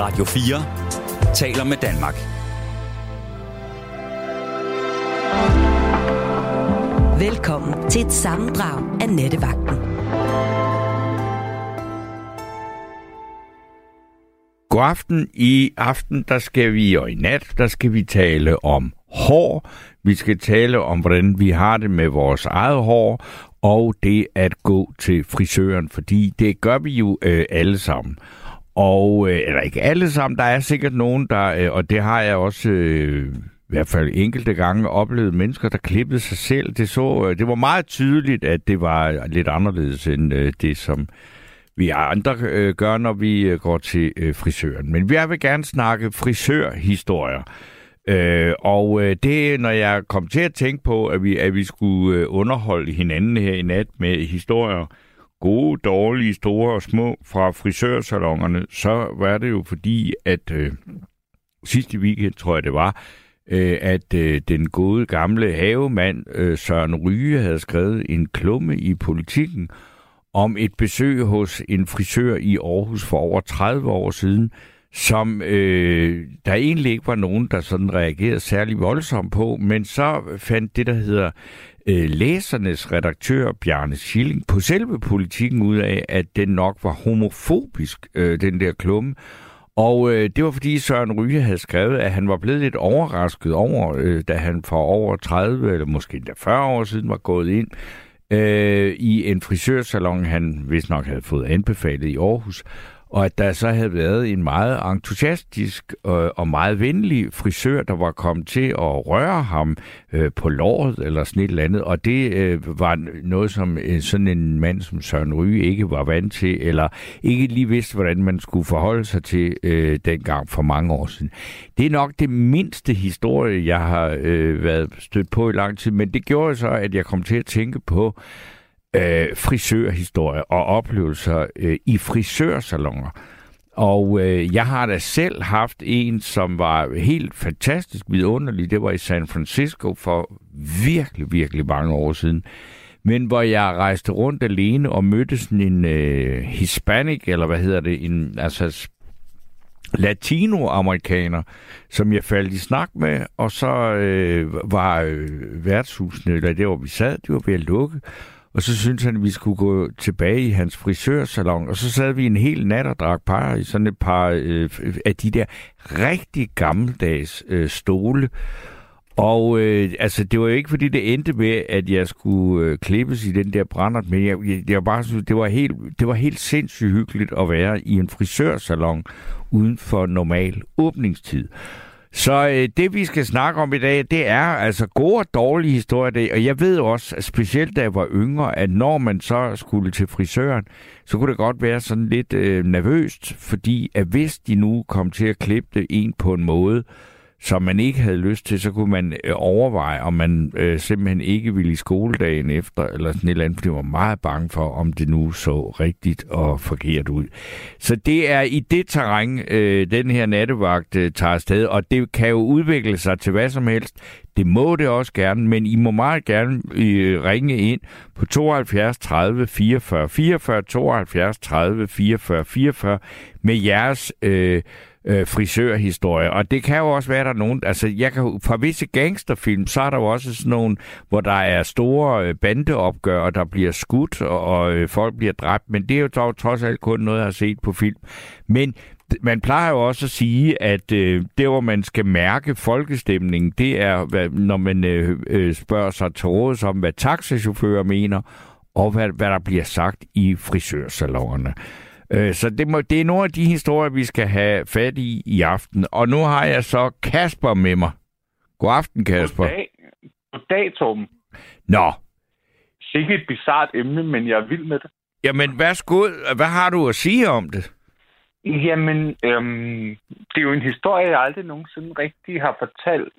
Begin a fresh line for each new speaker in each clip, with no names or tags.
Radio 4 taler med Danmark.
Velkommen til et sammendrag af Nettevagten.
God aften. I aften, der skal vi, og i nat, der skal vi tale om hår. Vi skal tale om, hvordan vi har det med vores eget hår, og det at gå til frisøren, fordi det gør vi jo øh, alle sammen. Og, øh, eller ikke alle sammen, der er sikkert nogen, der, øh, og det har jeg også øh, i hvert fald enkelte gange oplevet mennesker, der klippede sig selv. Det, så, øh, det var meget tydeligt, at det var lidt anderledes end øh, det, som vi andre øh, gør, når vi øh, går til øh, frisøren. Men jeg vil gerne snakke frisørhistorier. Øh, og øh, det når jeg kom til at tænke på, at vi, at vi skulle øh, underholde hinanden her i nat med historier, gode, dårlige, store og små fra frisørsalongerne, så var det jo fordi, at øh, sidste weekend, tror jeg det var, øh, at øh, den gode gamle havemand øh, Søren Ryge havde skrevet en klumme i politikken om et besøg hos en frisør i Aarhus for over 30 år siden, som øh, der egentlig ikke var nogen, der sådan reagerede særlig voldsomt på, men så fandt det, der hedder øh, læsernes redaktør Bjarne Schilling på selve politikken ud af, at den nok var homofobisk, øh, den der klumme. Og øh, det var fordi Søren Ryge havde skrevet, at han var blevet lidt overrasket over, øh, da han for over 30 eller måske endda 40 år siden var gået ind øh, i en frisørsalon, han vist nok havde fået anbefalet i Aarhus, og at der så havde været en meget entusiastisk øh, og meget venlig frisør, der var kommet til at røre ham øh, på låret eller sådan et eller andet, og det øh, var noget, som øh, sådan en mand som Søren Ryge ikke var vant til, eller ikke lige vidste, hvordan man skulle forholde sig til øh, dengang for mange år siden. Det er nok det mindste historie, jeg har øh, været stødt på i lang tid, men det gjorde så, at jeg kom til at tænke på, øh, frisørhistorie og oplevelser øh, i frisørsalonger. Og øh, jeg har da selv haft en, som var helt fantastisk vidunderlig. Det var i San Francisco for virkelig, virkelig mange år siden. Men hvor jeg rejste rundt alene og mødte sådan en øh, hispanic, eller hvad hedder det, en altså latinoamerikaner, som jeg faldt i snak med, og så øh, var øh, værtshusene, eller der hvor vi sad, de var ved at lukke, og så syntes han, at vi skulle gå tilbage i hans frisørsalon. Og så sad vi en hel nat og drak par i sådan et par øh, af de der rigtig gammeldags øh, stole. Og øh, altså, det var jo ikke, fordi det endte med, at jeg skulle øh, klippes i den der brændert, men jeg, jeg, jeg bare synes, det var, helt, det var helt sindssygt hyggeligt at være i en frisørsalon uden for normal åbningstid. Så øh, det, vi skal snakke om i dag, det er altså gode og dårlige historier. Og jeg ved også, at specielt da jeg var yngre, at når man så skulle til frisøren, så kunne det godt være sådan lidt øh, nervøst, fordi at hvis de nu kom til at klippe det en på en måde, som man ikke havde lyst til, så kunne man øh, overveje, om man øh, simpelthen ikke ville i skoledagen efter, eller sådan et eller andet, fordi man var meget bange for, om det nu så rigtigt og forkert ud. Så det er i det terræn, øh, den her nattevagt øh, tager afsted, og det kan jo udvikle sig til hvad som helst. Det må det også gerne, men I må meget gerne øh, ringe ind på 72 30 44 44, 72 30 44 44 med jeres... Øh, øh, frisørhistorie. Og det kan jo også være, der er nogen... Altså, jeg kan, fra visse gangsterfilm, så er der jo også sådan nogle, hvor der er store øh, bandeopgør, og der bliver skudt, og, og øh, folk bliver dræbt. Men det er jo dog trods alt kun noget, jeg har set på film. Men man plejer jo også at sige, at øh, det, hvor man skal mærke folkestemningen, det er, hvad, når man øh, øh, spørger sig til råd om, hvad taxachauffører mener, og hvad, hvad der bliver sagt i frisørsalongerne. Øh, så det, må, det er nogle af de historier, vi skal have fat i i aften. Og nu har jeg så Kasper med mig. God aften, Kasper.
Goddag, Goddag Torben.
Nå.
Sikke et bizart emne, men jeg er vild med det.
Jamen, værsgo. Hvad har du at sige om det?
Jamen, øhm, det er jo en historie, jeg aldrig nogensinde rigtig har fortalt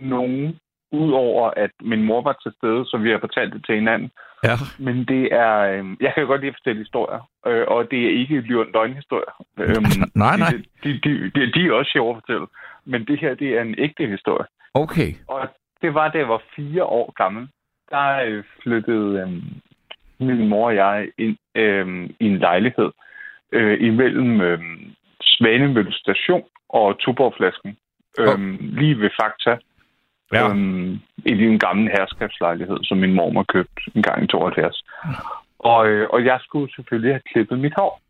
nogen, udover at min mor var til stede, så vi har fortalt det til hinanden.
Ja.
Men det er... Øh, jeg kan godt lide at fortælle historier, øh, og det er ikke løgnhistorier. Øh,
nej, nej.
De, de, de, de er også sjove at fortælle. Men det her, det er en ægte historie.
Okay.
Og det var, da jeg var fire år gammel. Der øh, flyttede øh, min mor og jeg ind øh, i en lejlighed øh, imellem øh, Svanemølle station og Tuborgflasken.
Oh.
Øhm, lige ved Fakta.
Ja.
Øhm, I en gammel herskabslejlighed, som min mor købt en gang i 72. Og, øh, og jeg skulle selvfølgelig have klippet mit hår.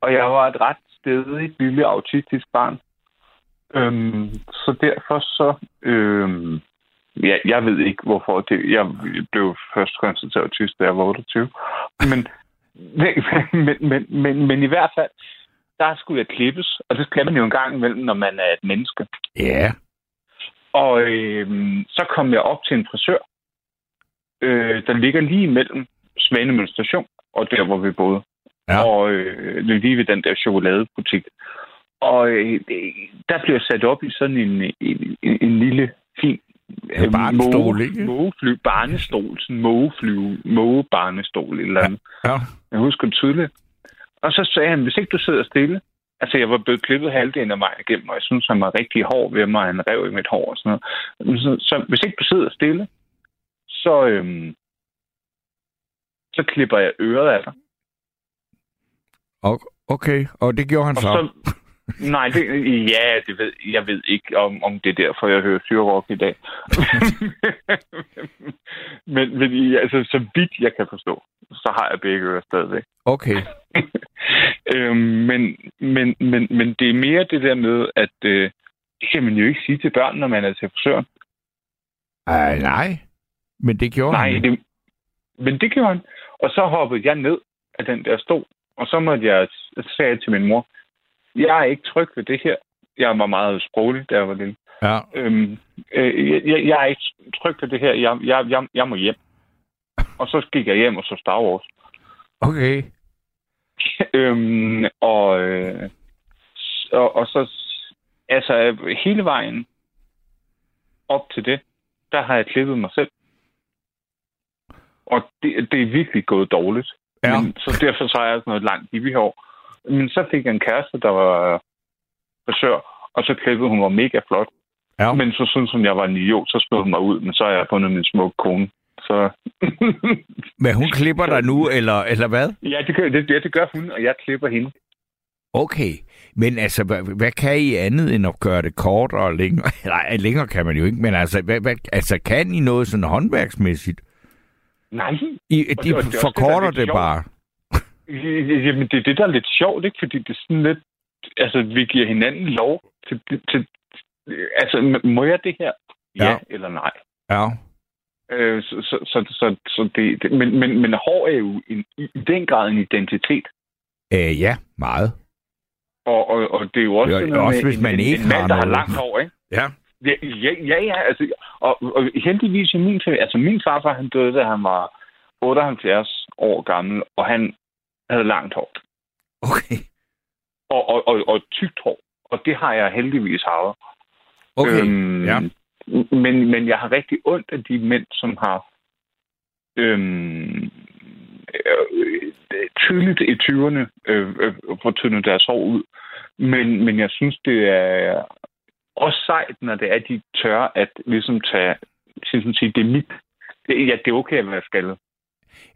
Og jeg var et ret stedigt lille autistisk barn. Øhm, så derfor så... Øhm, ja, jeg ved ikke, hvorfor det... Jeg blev først konstateret autist, da jeg var 28. Men, men, men, men, men i hvert fald, der skulle jeg klippes. Og det skal man jo en gang imellem, når man er et menneske.
Ja.
Og øhm, så kom jeg op til en frisør, øh, der ligger lige imellem Svanemølle station og der, hvor vi boede.
Ja.
Og øh, lige ved den der chokoladebutik. Og øh, der blev sat op i sådan en, en, en, en lille, fin
En barnestol, ikke?
mågefly, barnestol, sådan mågefly, mågebarnestol, eller andet.
Ja.
Jeg husker det tydeligt. Og så sagde han, hvis ikke du sidder stille, altså jeg var blevet klippet halvdelen af vejen igennem, og jeg synes, han var rigtig hård ved mig, han rev i mit hår og sådan noget. Så, så hvis ikke du sidder stille, så, øhm, så klipper jeg øret af dig.
Okay, og det gjorde han
Og
så.
så nej, det, ja, det ved, jeg ved ikke, om, om det er derfor, jeg hører syrrock i dag. men, men altså, så vidt jeg kan forstå, så har jeg begge ører stadigvæk.
Okay.
øhm, men, men, men, men det er mere det der med, at øh, det kan man jo ikke sige til børn, når man er til frisøren.
Ej, nej. Men det gjorde
Nej,
han.
det, men det gjorde han. Og så hoppede jeg ned af den der stol, og så måtte jeg jeg til min mor, jeg er ikke tryg ved det her. Jeg var meget sproglig, da jeg var lille.
Ja.
Øhm, øh, jeg, jeg, er ikke tryg ved det her. Jeg, jeg, jeg, jeg må hjem. Og så gik jeg hjem og så Star Wars.
Okay.
øhm, og, øh, og, og så, altså hele vejen op til det, der har jeg klippet mig selv. Og det, det er virkelig gået dårligt.
Ja.
Men, så derfor så har jeg sådan noget langt hår. Men så fik jeg en kæreste, der var frisør, og så klippede hun var mega flot.
Ja.
Men så synes hun, jeg var en idiot, så smed hun mig ud, men så har jeg fundet min smukke kone. Så
Men hun klipper dig nu, eller, eller hvad?
ja, det gør, det, det, det gør hun, og jeg klipper hende.
Okay. Men altså, hvad, hvad kan I andet end at gøre det kortere og længere? Nej, længere kan man jo ikke, men altså, hvad, hvad, altså kan I noget sådan håndværksmæssigt?
Nej,
I,
Og
de
det var- det også det,
forkorter det
sjovt.
bare.
Jamen, det er det, der er lidt sjovt, ikke? Fordi det er sådan lidt... Altså, vi giver hinanden lov til... til altså, må jeg det her? Ja,
Ja.
eller nej?
Ja.
Øh, så, så, så, så, så det, det, men, men, men hår er jo en, i den grad en identitet.
Øh, ja, meget.
Og, og, og det er jo også, sådan noget
også
med
hvis man
en,
ikke
en mand,
har
der har langt hår, ikke?
Ja.
Ja, ja, ja, ja altså, og, og heldigvis i min familie, altså min farfar, han døde, da han var 78 år gammel, og han havde langt hår.
Okay.
Og, og, og, og tykt hår. Og det har jeg heldigvis haft.
Okay.
Øhm,
ja.
men, men jeg har rigtig ondt af de mænd, som har øhm, øh, tydeligt i 20'erne øh, øh, får tyndet deres hår ud. Men, men jeg synes, det er også sejt, når det er, de tør at ligesom tage, sådan sige, det er mit. Det, ja, det er okay at være skaldet.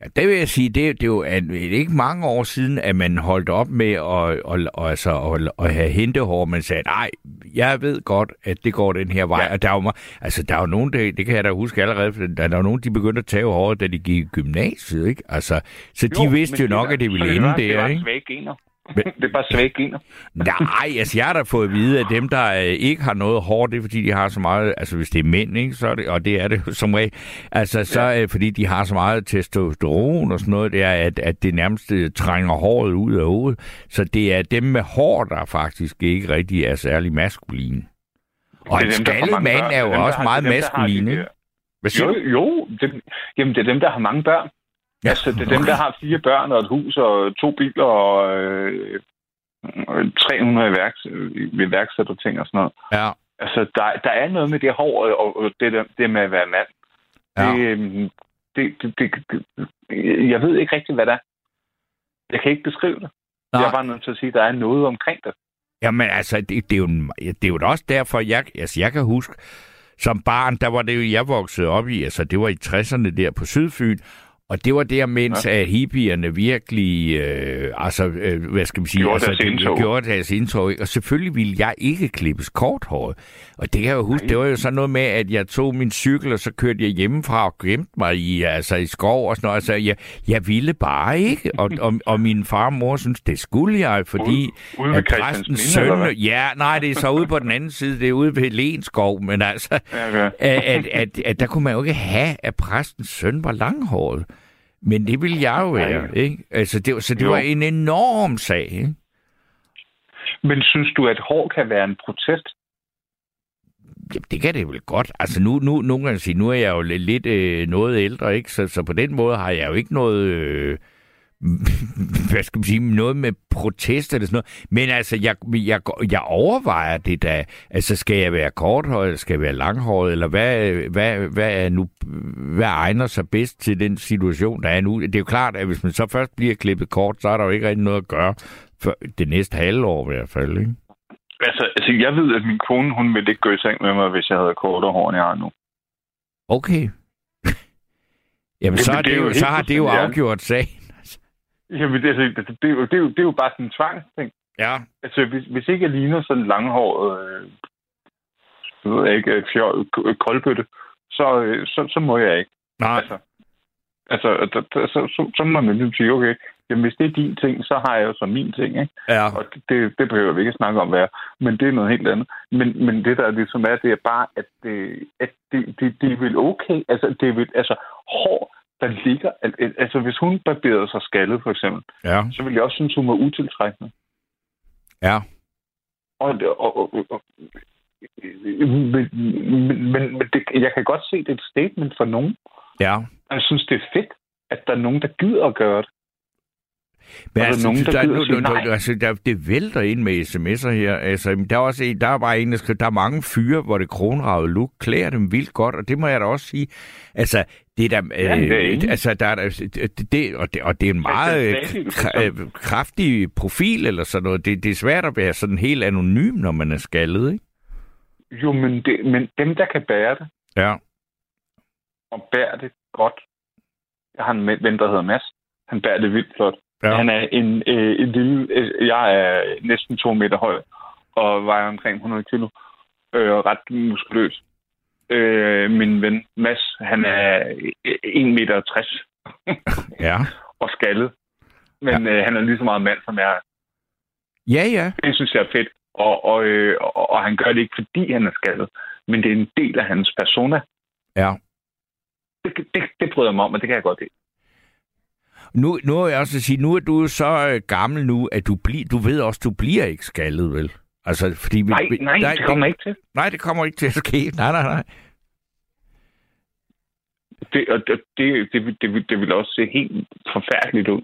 Ja, det vil jeg sige, det, det er jo at, er ikke mange år siden, at man holdt op med at, og, og, altså, at, at have hentehår. Man sagde, nej, jeg ved godt, at det går den her vej.
Ja.
Og der er jo, altså, der er jo nogen, det, det kan jeg da huske allerede, for der er jo nogen, de begyndte at tage håret, da de gik i gymnasiet, ikke? Altså, så de vidste jo
men
nok, at det ville ende
bare- Det
der,
bare
ikke? Men-
det er bare svage gener.
Nej, altså jeg har da fået at vide, at dem, der øh, ikke har noget hår, det er fordi, de har så meget, altså hvis det er mænd, ikke, så er det, og det er det som regel, altså så ja. fordi de har så meget testosteron og sådan noget, det er, at, at det nærmest øh, trænger håret ud af hovedet. Så det er dem med hår, der faktisk ikke rigtig er særlig maskuline. Og
Det
en
er dem, har
skaldet mand er jo
dem,
også
har-
meget
det er dem, der har de
maskulin, ikke? Hvad siger
Jo,
du?
jo. Det, jamen, det er dem, der har mange børn.
Ja,
Altså, det er dem, der har fire børn og et hus og to biler og øh, øh, 300 i værks, ved værksætterting og sådan noget.
Ja,
Altså, der, der er noget med det hår og, og det, der, det med at være mand.
ja.
Det, øhm, det, det, det, det, jeg ved ikke rigtig, hvad det er. Jeg kan ikke beskrive det.
Nej.
Jeg er bare nødt til at sige, at der er noget omkring det.
Jamen altså, det, det, er jo, det er jo også derfor, jeg, altså, jeg kan huske, som barn, der var det jo, jeg voksede op i, altså det var i 60'erne der på Sydfyn, Og det var der, mens ja. hippierne virkelig, øh, altså, øh, hvad skal man sige,
Gjorde
altså,
deres indtog.
gjorde deres indtog. Og selvfølgelig ville jeg ikke klippes korthåret. Og det kan jeg jo huske,
Nej.
det var jo sådan noget med, at jeg tog min cykel, og så kørte jeg hjemmefra og gemte mig i, altså, i skov og sådan noget. Altså, jeg, jeg ville bare ikke. Og, og, og min far og mor synes, det skulle jeg, fordi
Ude- ude ved
at præstens søn... Ja, nej, det er så ude på den anden side, det er ude ved Lenskov, men altså,
Ja, okay.
at, at, at, at der kunne man jo ikke have, at præstens søn var langhåret. Men det ville jeg jo være, ikke? Altså, det, var- så det
Jo.
var en enorm sag, ikke?
Men synes du, at hår kan være en protest?
Jamen, det kan det vel godt. Altså, nu, nu, kan jeg sige, nu er jeg jo lidt, lidt øh, noget ældre, ikke? Så, så på den måde har jeg jo ikke noget... Øh, hvad skal man sige, noget med protest eller sådan noget. Men altså, jeg, jeg, jeg overvejer det da. Altså, skal jeg være korthåret, skal jeg være langhåret, eller hvad, hvad, hvad, er nu, hvad egner sig bedst til den situation, der er nu? Det er jo klart, at hvis man så først bliver klippet kort, så er der jo ikke rigtig noget at gøre for det næste halvår i hvert fald, ikke?
Altså, altså, jeg ved, at min kone, hun ville ikke gå i seng med mig, hvis jeg havde kortere hår, end jeg har nu.
Okay. Jamen, så,
Jamen,
er
det
det
jo
så har det jo afgjort sagen.
Jamen, det, altså, det, det, er jo, det, er jo, det er jo bare sådan en tvangsting.
Ja.
Altså, hvis, hvis ikke jeg ligner sådan en langhåret, øh, jeg ved ikke, fjol, koldbøtte, så, øh, så, så må jeg ikke.
Nej.
Altså, altså der, der, så, så, så må man jo sige, okay, jamen, hvis det er din ting, så har jeg jo så min ting, ikke?
Ja.
Og det, det, det behøver vi ikke at snakke om, hvad er, men det er noget helt andet. Men, men det der ligesom er, det er bare, at det, at det, det, det er vel okay. Altså, det er vel, altså, hår, der ligger... al- al- Altså, hvis hun barberede sig skaldet, for eksempel,
Ja.
så ville jeg også synes, hun var utiltrækkende.
Ja.
Og, og, og, og, men, men, men det, jeg kan godt se, det er et statement for nogen.
Ja.
Jeg synes, det er fedt, at der er nogen, der gider at gøre det.
Men
der
altså,
nogen, der
der, nu,
nej.
nu, altså, der, det vælter ind med sms'er her. Altså, der er også en, der er bare en, der skriver, der er mange fyre, hvor det kronragede look klæder dem vildt godt, og det må jeg da også sige. Altså, det er da,
Ja, det er
øh, altså, der er, der- det, og, det, og det er en meget øh, øh, kraftig profil eller sådan noget. Det, det er svært at være sådan helt anonym, når man er skaldet, ikke?
Jo, men, det, men dem, der kan bære det,
Ja.
og bærer det godt. Jeg har en ven, der hedder Mads. Han bærer det vildt flot.
Ja.
Han er en, øh, en lille... Øh, jeg er næsten to meter høj, og vejer omkring 100 kilo. Øh, ret muskuløs. Øh, min ven Mads, han er 1 meter 60
Ja.
og skaldet. Men ja. øh, han er lige så meget mand, som jeg er.
Ja, ja.
Det synes jeg er fedt. Og, og, øh, og, og han gør det ikke, fordi han er skaldet. Men det er en del af hans persona.
Ja.
Det, det, det bryder jeg mig om, og det kan jeg godt lide.
Nu, nu er jeg også at sige, nu er du så øh, gammel nu, at du, bli, du ved også, du bliver ikke skaldet, vel? Altså, fordi vi,
Nej,
vi-
nej, det kommer ikke til.
Nej, det kommer ikke til at ske. Nej, nej, nej.
Det, og det, det, det, det, det vil også se helt forfærdeligt ud.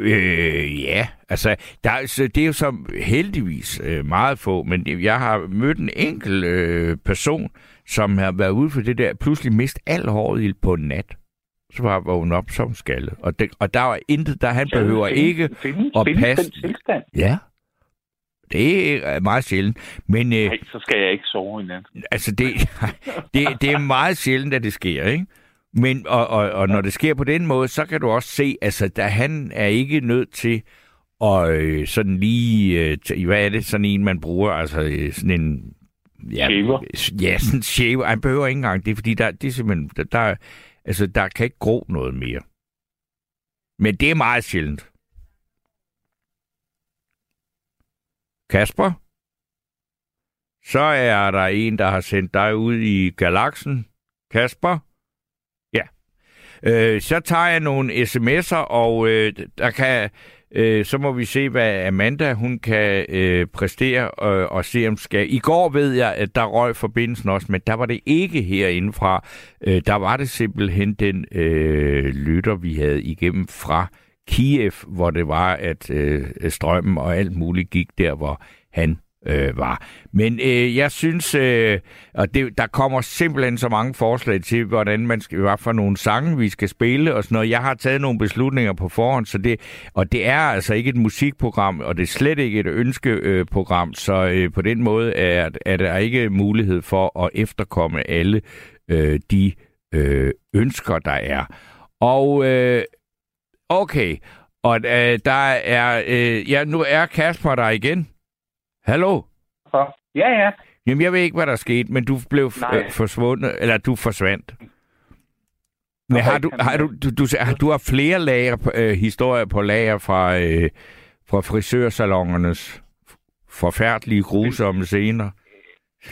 Øh, ja, altså, der, er- så det er jo så heldigvis øh, meget få, men jeg har mødt en enkelt øh, person, som har været ude for det der, pludselig mist al håret på en nat. Så var vågnet op som skalle. Og, det, og der var intet, der han behøver ikke
finde,
at
finde
passe-
den tilstand.
Ja. Det er meget sjældent. Men øh,
Nej, så skal jeg ikke sove i nat.
altså, det, det, det er meget sjældent, at det sker, ikke? Men, og, og, og når det sker på den måde, så kan du også se, altså, der, han er ikke nødt til at øh, sådan lige, øh, hvad er det, sådan en, man bruger, altså øh, sådan en... Ja,
Shaver?
Ja, sådan en shaver. Han behøver ikke engang det, fordi der, det er simpelthen, der, der, altså, der kan ikke gro noget mere. Men det er meget sjældent. Kasper? Så er der en, der har sendt dig ud i galaksen. Kasper? Ja. Øh, så tager jeg nogle sms'er, og øh, der kan, øh, så må vi se, hvad Amanda hun kan øh, præstere og, og se, om skal. I går ved jeg, at der røg forbindelsen også, men der var det ikke herindefra. Øh, der var det simpelthen den øh, lytter, vi havde igennem fra Kiev, hvor det var, at øh, strømmen og alt muligt gik der, hvor han øh, var. Men øh, jeg synes, øh, og det, der kommer simpelthen så mange forslag til, hvordan man skal, hvad for nogle sange, vi skal spille og sådan noget. Jeg har taget nogle beslutninger på forhånd, så det, og det er altså ikke et musikprogram, og det er slet ikke et ønskeprogram, øh, så øh, på den måde er, er der ikke mulighed for at efterkomme alle øh, de øh, ønsker, der er. Og øh, okay, og øh, der er... Øh, ja, nu er Kasper der igen. Hallo?
Ja, ja.
Jamen, jeg ved ikke, hvad der skete, men du blev
Nej.
øh, forsvundet, eller du forsvandt. Men
Okay,
har du, har du, du, du, har, du har flere lager, øh, historier på lager fra, øh, fra frisørsalongernes forfærdelige, grusomme scener?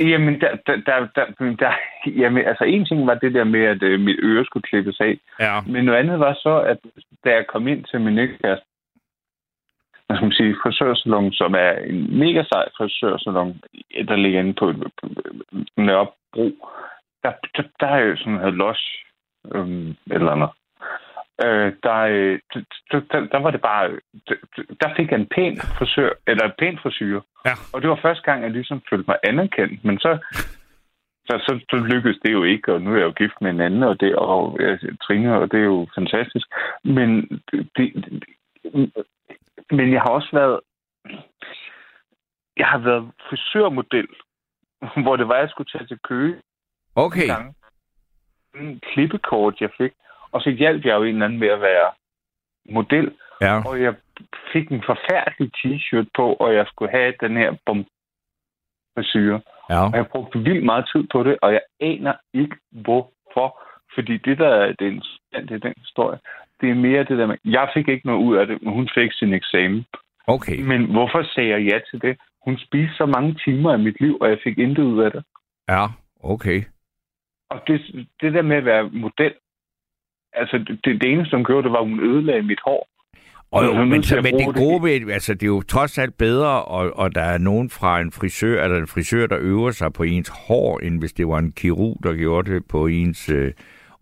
Jamen, der, der, der, der, der, jamen, altså en ting var det der med, at øh, mit øre skulle klippes af.
Ja.
Men noget andet var så, at da jeg kom ind til min ekskæreste, hvad skal man sige, frisørsalon, som er en mega sej frisørsalon, der ligger inde på, på Nørrebro, der, der, der er jo sådan noget losh, øhm, eller noget. Øh, der, øh, der, der, der, var det bare, der, fik jeg en pæn frisør, eller en pæn frisyr.
Ja.
Og det var første gang, jeg ligesom følte mig anerkendt. Men så, så, så, så lykkedes det jo ikke, og nu er jeg jo gift med en anden, og det og øh, Trine, og det er jo fantastisk. Men, det, det, men jeg har også været, jeg har været frisørmodel, hvor det var, jeg skulle tage til Køge
Okay.
En klippekort, jeg fik, og så hjalp jeg jo en eller anden med at være model,
Ja.
og jeg fik en forfærdelig t-shirt på, og jeg skulle have den her bom frisyre.
Ja.
Og jeg brugte vildt meget tid på det, og jeg aner ikke, hvorfor. Fordi det, der er den, det er den historie, det er mere det der med, jeg fik ikke noget ud af det, men hun fik sin eksamen.
Okay.
Men hvorfor sagde jeg ja til det? Hun spiste så mange timer af mit liv, og jeg fik intet ud af det.
Ja. Okay.
Og det, det der med at være model, altså det, det eneste, hun gjorde, det var, at hun ødelagde mit hår.
Og, jo,
nødt
men, så, men det gode ved, altså det er jo trods alt bedre, og, og der er nogen fra en frisør, eller en frisør, der øver sig på ens hår, end hvis det var en kirurg, der gjorde det på ens øh,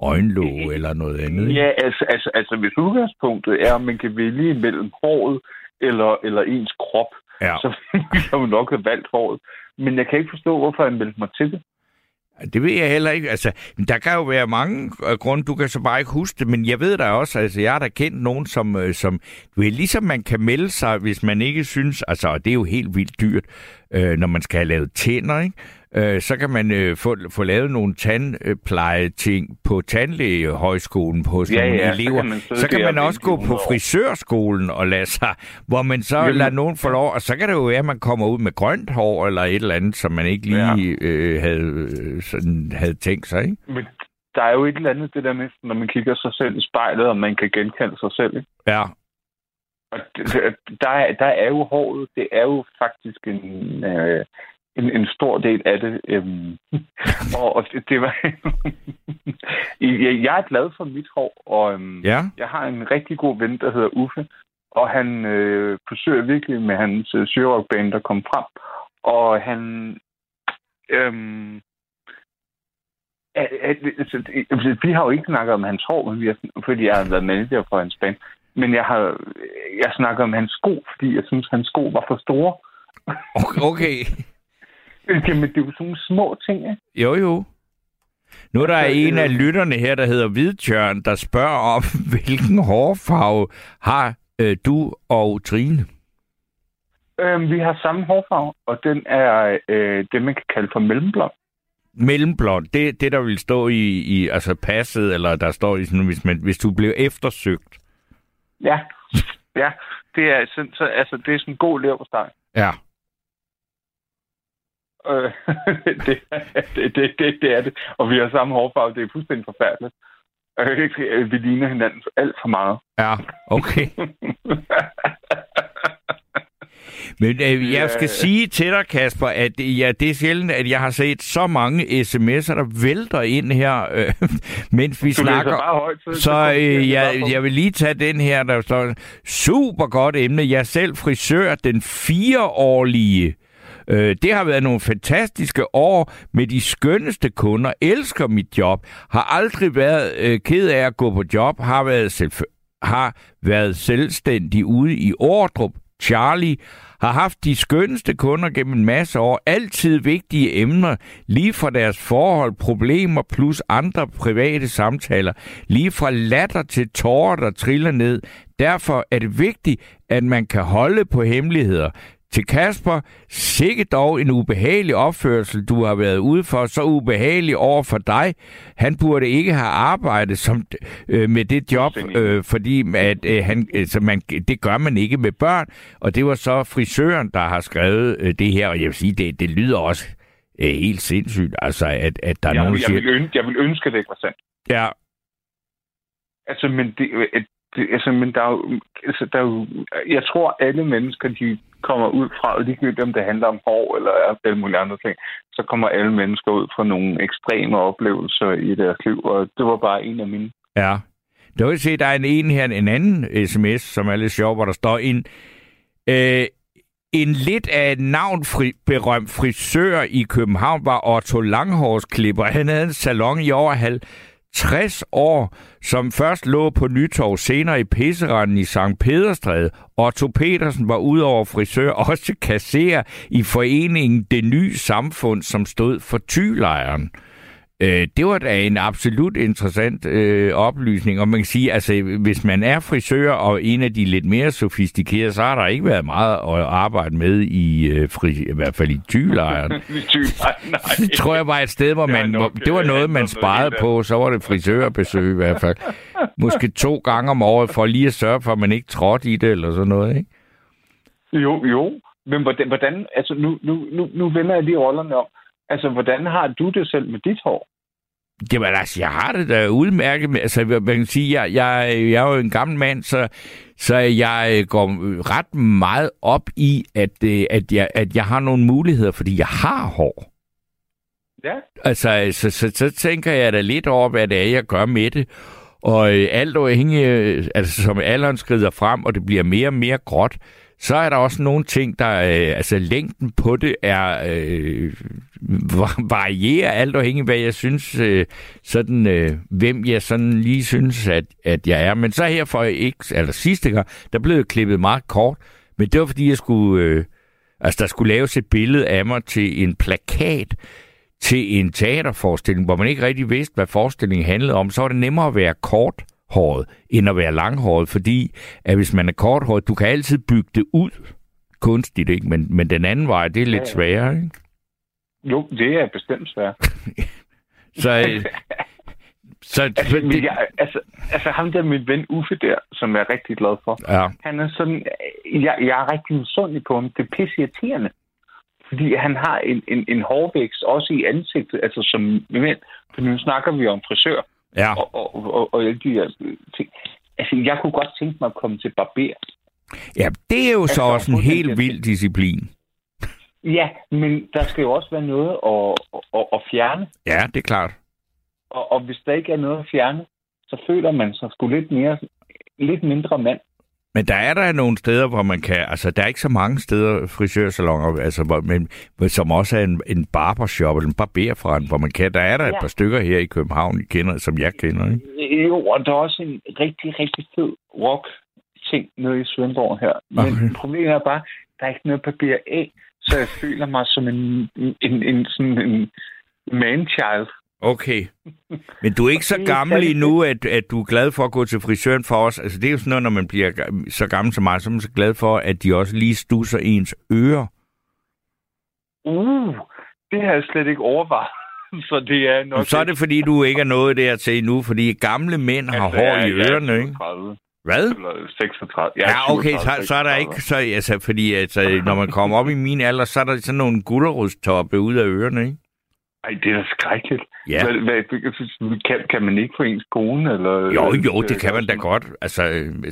øjenlåg eller noget andet.
Ja, altså, altså, altså hvis udgangspunktet er, at man kan vælge mellem håret eller, eller ens krop,
Ja.
så jeg jo nok have valgt håret. Men jeg kan ikke forstå, hvorfor jeg meldte mig til det.
Det ved jeg heller ikke. Altså, der kan jo være mange øh, grunde, du kan så bare ikke huske det, men jeg ved da også, altså jeg har da kendt nogen, som, øh, som du ved, ligesom man kan melde sig, hvis man ikke synes, altså og det er jo helt vildt dyrt, øh, når man skal have lavet tænder, ikke? Øh, så kan man øh, få, få lavet nogle tandpleje-ting på tandlægehøjskolen hos
Ja,
nogle
ja, så
elever.
kan man
så kan man
og
også gå på
100 år.
frisørskolen og lade sig, hvor man så
Jamen-
lader nogen få lov, og så kan det jo være, at man kommer ud med grønt hår eller et eller andet, som man ikke lige øh, havde, øh, sådan, havde tænkt sig, ikke?
Men der er jo et eller andet det der med, når man kigger sig selv i spejlet, og man kan genkende sig selv. Ikke?
Ja,
Og der, er, der er jo håret, det er jo faktisk en, øh, en, en stor del af det. Øhm, og, og det, det var... jeg, er glad for mit hår, og øhm,
ja.
jeg har en rigtig god ven, der hedder Uffe, og han øh, forsøger virkelig med hans øh, syrrockband, der kom frem. Og han... Øhm, at, at, altså, det- altså, vi har jo ikke snakket om hans hår, men vi har, fordi jeg har været manager for hans band. Men jeg har jeg snakker om hans sko, fordi jeg synes, hans sko var for store.
Okay.
Jamen, det er jo sådan nogle små ting, ikke?
Jo, jo. Nu er der
Altså,
en
øh,
af lytterne her, der hedder Hvidtjørn, der spørger om, hvilken hårfarve har øh, du og Trine?
Øhm, vi har samme hårfarve, og den er øh, det, man kan kalde for mellemblond.
Mellemblond, det det, der vil stå i, i altså passet, eller der står i sådan, hvis, man, hvis du blev eftersøgt.
Ja, ja. Det er, sådan, så, altså, det er sådan en god leverpostej.
Ja.
Øh, det, det, det, det, det er det. Og vi har samme hårfarve. Det er fuldstændig forfærdeligt. Øh, Vi ligner hinanden alt for meget.
Ja, okay. Men øh, jeg skal sige til dig, Kasper, at ja, det er sjældent, at jeg har set så mange sms'er, der vælter ind her, øh, mens vi
Du
snakker.
bare højt. Så,
Så øh, jeg, jeg vil lige tage den her, der står, super godt emne. Jeg er selv frisør, den fireårlige. Øh, det har været nogle fantastiske år med de skønneste kunder. Elsker mit job. Har aldrig været øh, ked af at gå på job. Har været, selv, har været selvstændig ude i Ordrup. Charlie har haft de skønneste kunder gennem en masse år. Altid vigtige emner, lige fra deres forhold, problemer plus andre private samtaler. Lige fra latter til tårer, der triller ned. Derfor er det vigtigt, at man kan holde på hemmeligheder til Kasper, sikke dog en ubehagelig opførsel, du har været ude for, så ubehagelig over for dig. Han burde ikke have arbejdet som, øh, med det job, øh, fordi at, øh, han, altså man, det gør man ikke med børn. Og det var så frisøren, der har skrevet øh, det her, og jeg vil sige, det, det lyder også øh, helt sindssygt, altså at, at der er
jeg,
nogen, der
jeg,
siger...
vil ønske, jeg vil ønske, det ikke var sandt.
Ja,
Altså, men det, det, altså, men der er jo, altså, der er jo, jeg tror, alle mennesker, de kommer ud fra, og ligegyldigt om det handler om hår eller alle mulige andre ting, så kommer alle mennesker ud fra nogle ekstreme oplevelser i deres liv, og det var bare en af mine.
Ja. Der vil se, der er en, en her, en anden sms, som er lidt sjov, hvor der står en, øh, en lidt af navnfri, berømt frisør i København var Otto Langhårsklipper. Han havde en salon i over halv 60 år, som først lå på Nytorv, senere i Pisseranden i St. Pederstræde. Otto Petersen var udover frisør også kasserer i foreningen Det Nye Samfund, som stod for tylejren. Øh, det var da en absolut interessant øh, oplysning, og man kan sige, altså hvis man er frisør og en af de lidt mere sofistikerede, så har der ikke været meget at arbejde med i, øh, fri, i hvert fald i tylejren. det tror jeg var et sted, hvor man, hvor, det var noget, man sparede på, så var det frisørbesøg i hvert fald. Måske to gange om året, for lige at sørge for, at man ikke trådte i det, eller sådan noget, ikke?
Jo, jo. Men hvordan, hvordan altså nu, nu, nu, nu vender jeg lige rollerne om. Altså, hvordan har du det selv med dit hår?
Jamen altså, jeg har det da udmærket med, altså man kan sige, jeg, jeg, jeg er jo en gammel mand, så, så jeg går ret meget op i, at, at, jeg, at jeg har nogle muligheder, fordi jeg har hår.
Ja.
Altså, så, så, så tænker jeg da lidt over, hvad det er, jeg gør med det. Og alt afhængig, altså som alderen skrider frem, og det bliver mere og mere gråt, så er der også nogle ting, der, øh, altså længden på det er, øh, varierer alt afhængig hvad jeg synes, øh, sådan, øh, hvem jeg sådan lige synes, at, at jeg er. Men så her for ikke, eller sidste gang, der blev jeg klippet meget kort, men det var fordi, jeg skulle, øh, altså der skulle laves et billede af mig til en plakat, til en teaterforestilling, hvor man ikke rigtig vidste, hvad forestillingen handlede om, så var det nemmere at være kort håret, end at være langhåret, fordi at hvis man er korthåret, du kan altid bygge det ud kunstigt, ikke? Men, men den anden vej, det er lidt ja, sværere, ikke?
Jo, det er bestemt svært.
så, øh, så
altså, det... jeg, altså, altså ham der, min ven Uffe der, som jeg er rigtig glad for,
ja.
han er sådan, jeg, jeg er rigtig misundelig på ham. Det er pisse fordi han har en, en, en hårvækst også i ansigtet, altså som mænd. For nu snakker vi om frisør.
Ja.
Og, og, og, og alle de her ting. Altså, jeg kunne godt tænke mig at komme til barber.
Ja, det er jo altså, så også en helt vild disciplin.
Ja, men der skal jo også være noget at, at, at fjerne.
Ja, det er klart.
Og, og hvis der ikke er noget at fjerne, så føler man sig sgu lidt mere, lidt mindre mand.
Men der er der nogle steder, hvor man kan... Altså, der er ikke så mange steder, frisørsalonger, altså, hvor, men, som også er en, en barbershop, eller en barberforretning, hvor man kan... Der er der ja. et par stykker her i København, I kender, som jeg kender, ikke?
Jo, og der er også en rigtig, rigtig fed rock ting nede i Svendborg her. Men okay. problemet er bare, der er ikke noget papir af, så jeg føler mig som en, en, en, en sådan en man-child.
Okay. Men du er ikke så gammel endnu, at, at du er glad for at gå til frisøren for os. Altså, det er jo sådan noget, når man bliver så gammel som mig, så er man så glad for, at de også lige stusser ens ører.
Uh, det har jeg slet ikke overvejet. Så det er nok...
Så er det, fordi du ikke er nået der til endnu, fordi gamle mænd har altså, hår i ørerne, ikke? Hvad?
Eller 36.
Ja, ja okay, så, så er der ikke... Så, altså, fordi altså, når man kommer op i min alder, så er der sådan nogle gulderudstoppe ud af ørerne, ikke?
Ej, det er da skrækkeligt.
Ja.
Hvad, hvad, kan, kan man ikke få ens kone? Eller,
jo, jo, det kan man da godt. Altså,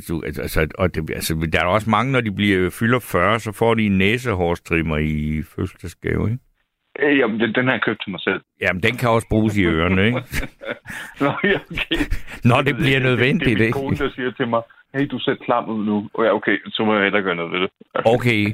du, altså, og det, altså, der er også mange, når de bliver fylder 40, så får de en næsehårstrimmer i fødselsdagsgave, ikke?
Øh, jamen, den, den har jeg købt til mig selv.
Jamen, den kan også bruges i ørerne, ikke?
Nå, okay.
Når det, det bliver nødvendigt,
ikke? Det er min kone, der siger til mig, hey, du ser klam ud nu. Og ja, okay, så må jeg hellere gøre noget ved det.
Okay.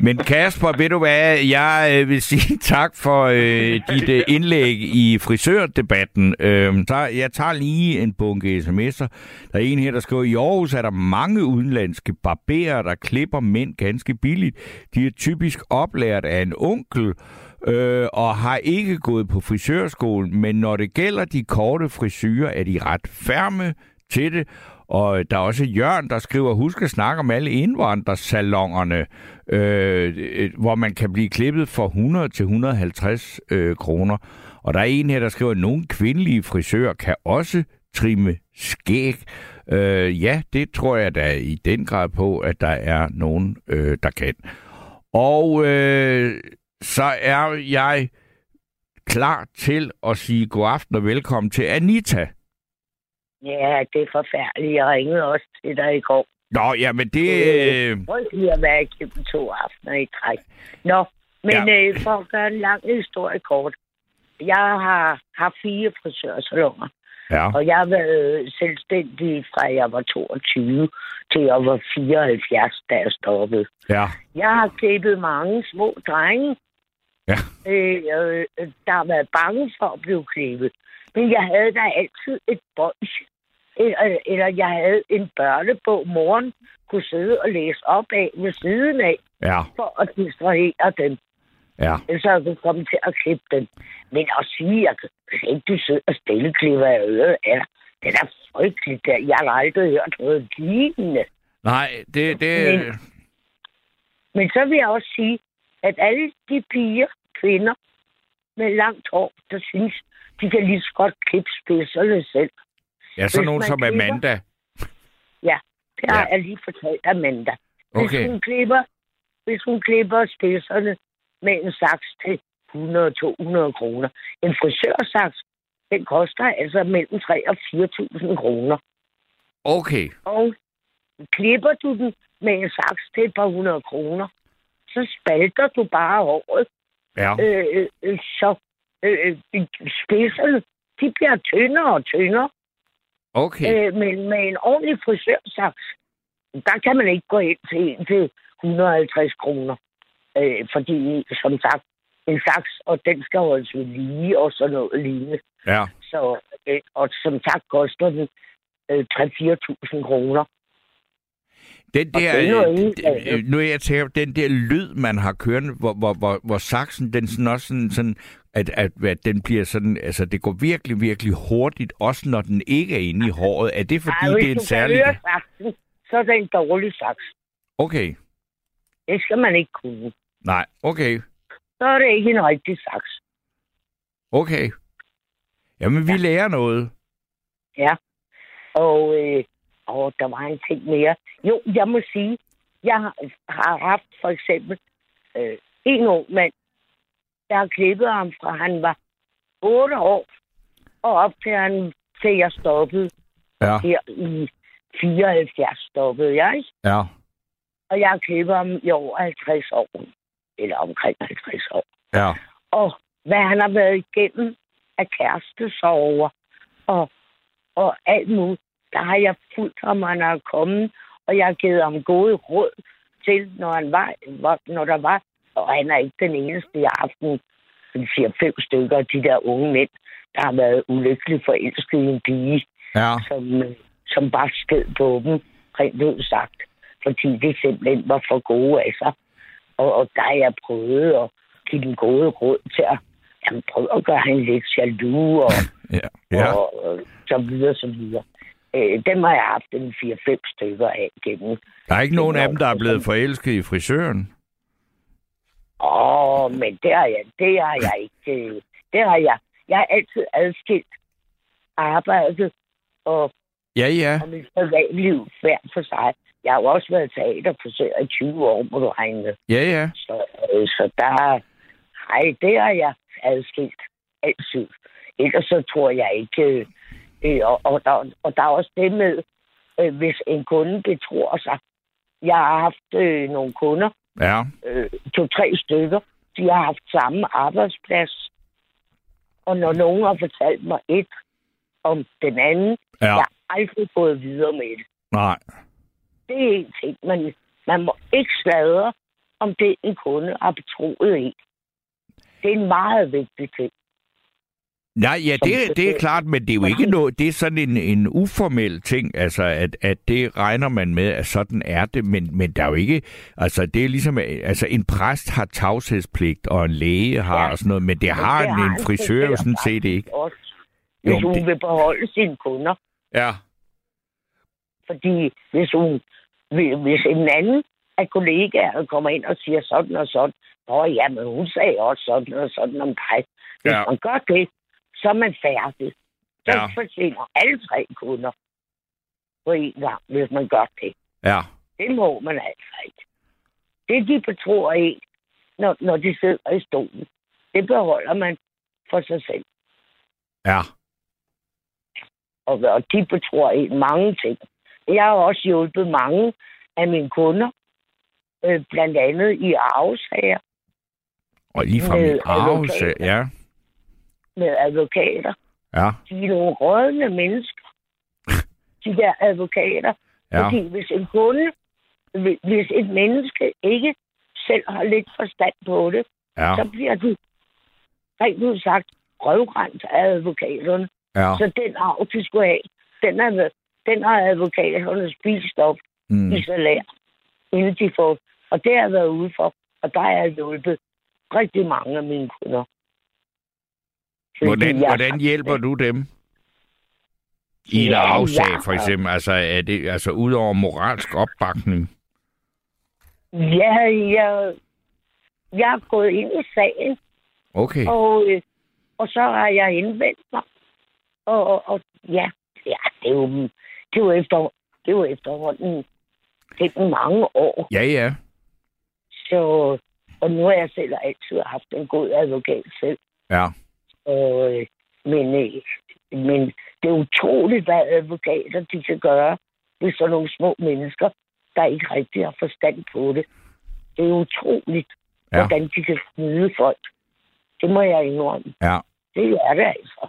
Men Kasper, ved du hvad, jeg øh, vil sige tak for øh, dit øh, indlæg i frisørdebatten. Øh, så jeg tager lige en bunke sms'er. Der er en her, der skriver, i Aarhus er der mange udenlandske barberer, der klipper mænd ganske billigt. De er typisk oplært af en onkel, øh, og har ikke gået på frisørskolen, men når det gælder de korte frisyrer, er de ret færme til det, og der er også Jørgen, der skriver, husk at snakke om alle indvandrersalongerne, øh, hvor man kan blive klippet for 100 til 150 øh, kroner. Og der er en her, der skriver, at nogle kvindelige frisører kan også trimme skæg. Øh, ja, det tror jeg da i den grad på, at der er nogen, øh, der kan. Og øh, så er jeg klar til at sige god aften og velkommen til Anita.
Ja, det er forfærdeligt. Jeg ringede også til dig i går.
Nå, ja, men det... Øh...
Prøv lige at være igennem to aftener i træk. Nå, men ja. øh, for at gøre en lang historie kort. Jeg har haft fire frisørsalonger.
Ja.
Og jeg har været selvstændig fra jeg var 22 til jeg var 74, da jeg stoppede.
Ja.
Jeg har klippet mange små drenge,
Ja.
øh, øh, der har været bange for at blive klippet. Men jeg havde da altid et bånd. Eller, eller jeg havde en børnebog, moren kunne sidde og læse op af ved siden af,
Ja.
for at distrahere dem.
Ja.
Så jeg kunne komme til at klippe den. Men at sige, at ikke du sidder og stilleklipper af øret, eller, det er frygteligt. Der. Jeg har aldrig hørt noget lignende.
Nej, det... det
Men- Men så vil jeg også sige, at alle de piger, kvinder med langt hår, der synes, de kan lige så godt klippe spidserne selv.
Ja, så
hvis
nogen som
klipper-
Amanda.
Ja, det har
Ja.
jeg lige fortalt Amanda. Hvis
Okay.
hun klipper, hvis hun klipper spidserne med en saks til 100-200 kroner. En frisørsaks, den koster altså mellem 3 og 4.000 kroner.
Okay.
Og klipper du den med en saks til et par hundrede kroner, så spalter du bare håret.
Ja.
Øh, øh, så øh, øh, spidserne, de bliver tyndere og tyndere.
Okay.
Øh, men med en ordentlig frisørsaks, der kan man ikke gå ind til en til 150 kroner. Øh, fordi, som sagt, en saks, og den skal holdes ved lige, og sådan noget lignende.
Ja.
Så, øh, og som sagt koster den øh, 3-4.000 kroner.
Den der,
det er
øh,
altså.
øh, nu er jeg tænker, den der lyd, man har kørende, hvor, hvor, hvor, hvor saksen, den sådan også sådan, sådan at, at, at den bliver sådan, altså det går virkelig, virkelig hurtigt, også når den ikke er inde i håret. Er det fordi,
Ej,
det er
hvis
en særlig...
saksen, så er det en dårlig saks.
Okay,
Det skal man ikke kunne.
nej, okay,
Så er det ikke en rigtig saks.
okay. Jamen, vi ja. lærer noget.
Ja. Og, øh, og der var en ting mere. Jo, jeg må sige, jeg har, har haft for eksempel øh, en ung mand, der har klippet ham fra han var 8 år, og op til, han, til jeg stoppede
Ja,
her i 74 stoppede jeg.
ja,
Og jeg har klippet ham i over 50 år. Eller omkring 50 år.
ja,
og hvad han har været igennem af kærestesover og, og alt muligt. Der har jeg fulgt ham, og han er kommet, og jeg har givet ham gode råd til, når, han var, når der var. Og han er ikke den eneste, jeg har haft en, en fire-fem stykker af de der unge mænd, der har været ulykkeligt forelsket i en pige,
ja,
som, som bare sked på dem, rent ud sagt. Fordi det simpelthen var for gode af sig. Og, og der har jeg prøvet at give dem gode råd til at jamen, prøve at gøre han lidt jaloux og,
ja, ja.
og, og så videre, så videre. Øh, dem har jeg haft en 4-5 stykker af gennem.
Der er ikke nogen af dem, der er blevet forelsket i frisøren.
Åh, men det har jeg, det har jeg ikke. øh, Det har jeg. Jeg har altid adskilt arbejdet og,
Ja, ja.
og mit privatliv hver for sig. Jeg har jo også været teaterfrisør i 20 år, må du regne.
Ja, ja.
Så, øh, så der, hej, det har jeg adskilt altid. Ellers så tror jeg ikke, øh, og, og, der, og der er også det med, øh, hvis en kunde betror sig. Jeg har haft øh, nogle kunder,
Ja,
øh, to-tre stykker, de har haft samme arbejdsplads. Og når nogen har fortalt mig et om den anden,
ja.
jeg har aldrig gået videre med det.
Nej.
Det er en ting, man, man må ikke sladre om det, en kunde har betroet i. Det er en meget vigtig ting.
Nej, ja, det,
det-
er klart, men det er jo ikke noget, det er sådan en, en uformel ting, altså at, at det regner man med, at sådan er det, men, men der er jo ikke, altså det er ligesom, altså en præst har tavshedspligt, og en læge har
Ja.
og sådan noget, men det har
det
en, en frisør jo sådan set ikke.
Også,
Jo,
hvis hun
det-
vil beholde sine kunder.
Ja.
Fordi hvis hun, hvis en anden af kollegaer kommer ind og siger sådan og sådan, Nå ja, men hun sagde også sådan og sådan om dig. Hvis
ja.
man gør det, så er man færdig. Så
Ja.
forsvinder alle tre kunder på en gang, hvis man gør det.
Ja.
Det må man altså ikke. Det, de betror en, når, når de sidder i stolen, det beholder man for sig selv.
Ja.
Og, og de betror en mange ting. Jeg har også hjulpet mange af mine kunder, øh, blandt andet i arvesager
Og lige fra arvelse.
advokater.
Ja.
Med advokater.
Ja.
De er nogle rådne mennesker, de der advokater.
Ja.
Fordi hvis en kunde, hvi- hvis et menneske ikke selv har lidt forstand på det,
Ja.
så bliver de rent ud sagt røvrendt af advokaterne.
Ja.
Så den arv, de skulle have, den, er, den har advokaterne spist op
Mm.
i salær, inden de får. Og det har jeg været ude for, og der har jeg hjulpet rigtig mange af mine kunder.
Hvordan, hvordan hjælper du dem? I en
Ja,
afsag, for eksempel. Altså, er det altså ud over moralsk opbakning?
Ja, jeg, jeg er gået ind i sagen,
Okay.
og, øh, og så har jeg indvendt mig. Og, og, og ja, ja, det er jo, det er jo, efter, det er jo efterhånden gennem mange år.
Ja, ja.
Så, og nu har jeg selv altid haft en god advokat selv.
Ja.
Og, øh, men, øh, men det er utroligt, hvad advokater de kan gøre ved sådan nogle små mennesker, der ikke rigtig har forstand på det. Det er utroligt,
Ja.
hvordan de kan snyde folk. Det må jeg indrømme.
Ja.
Det er det altså.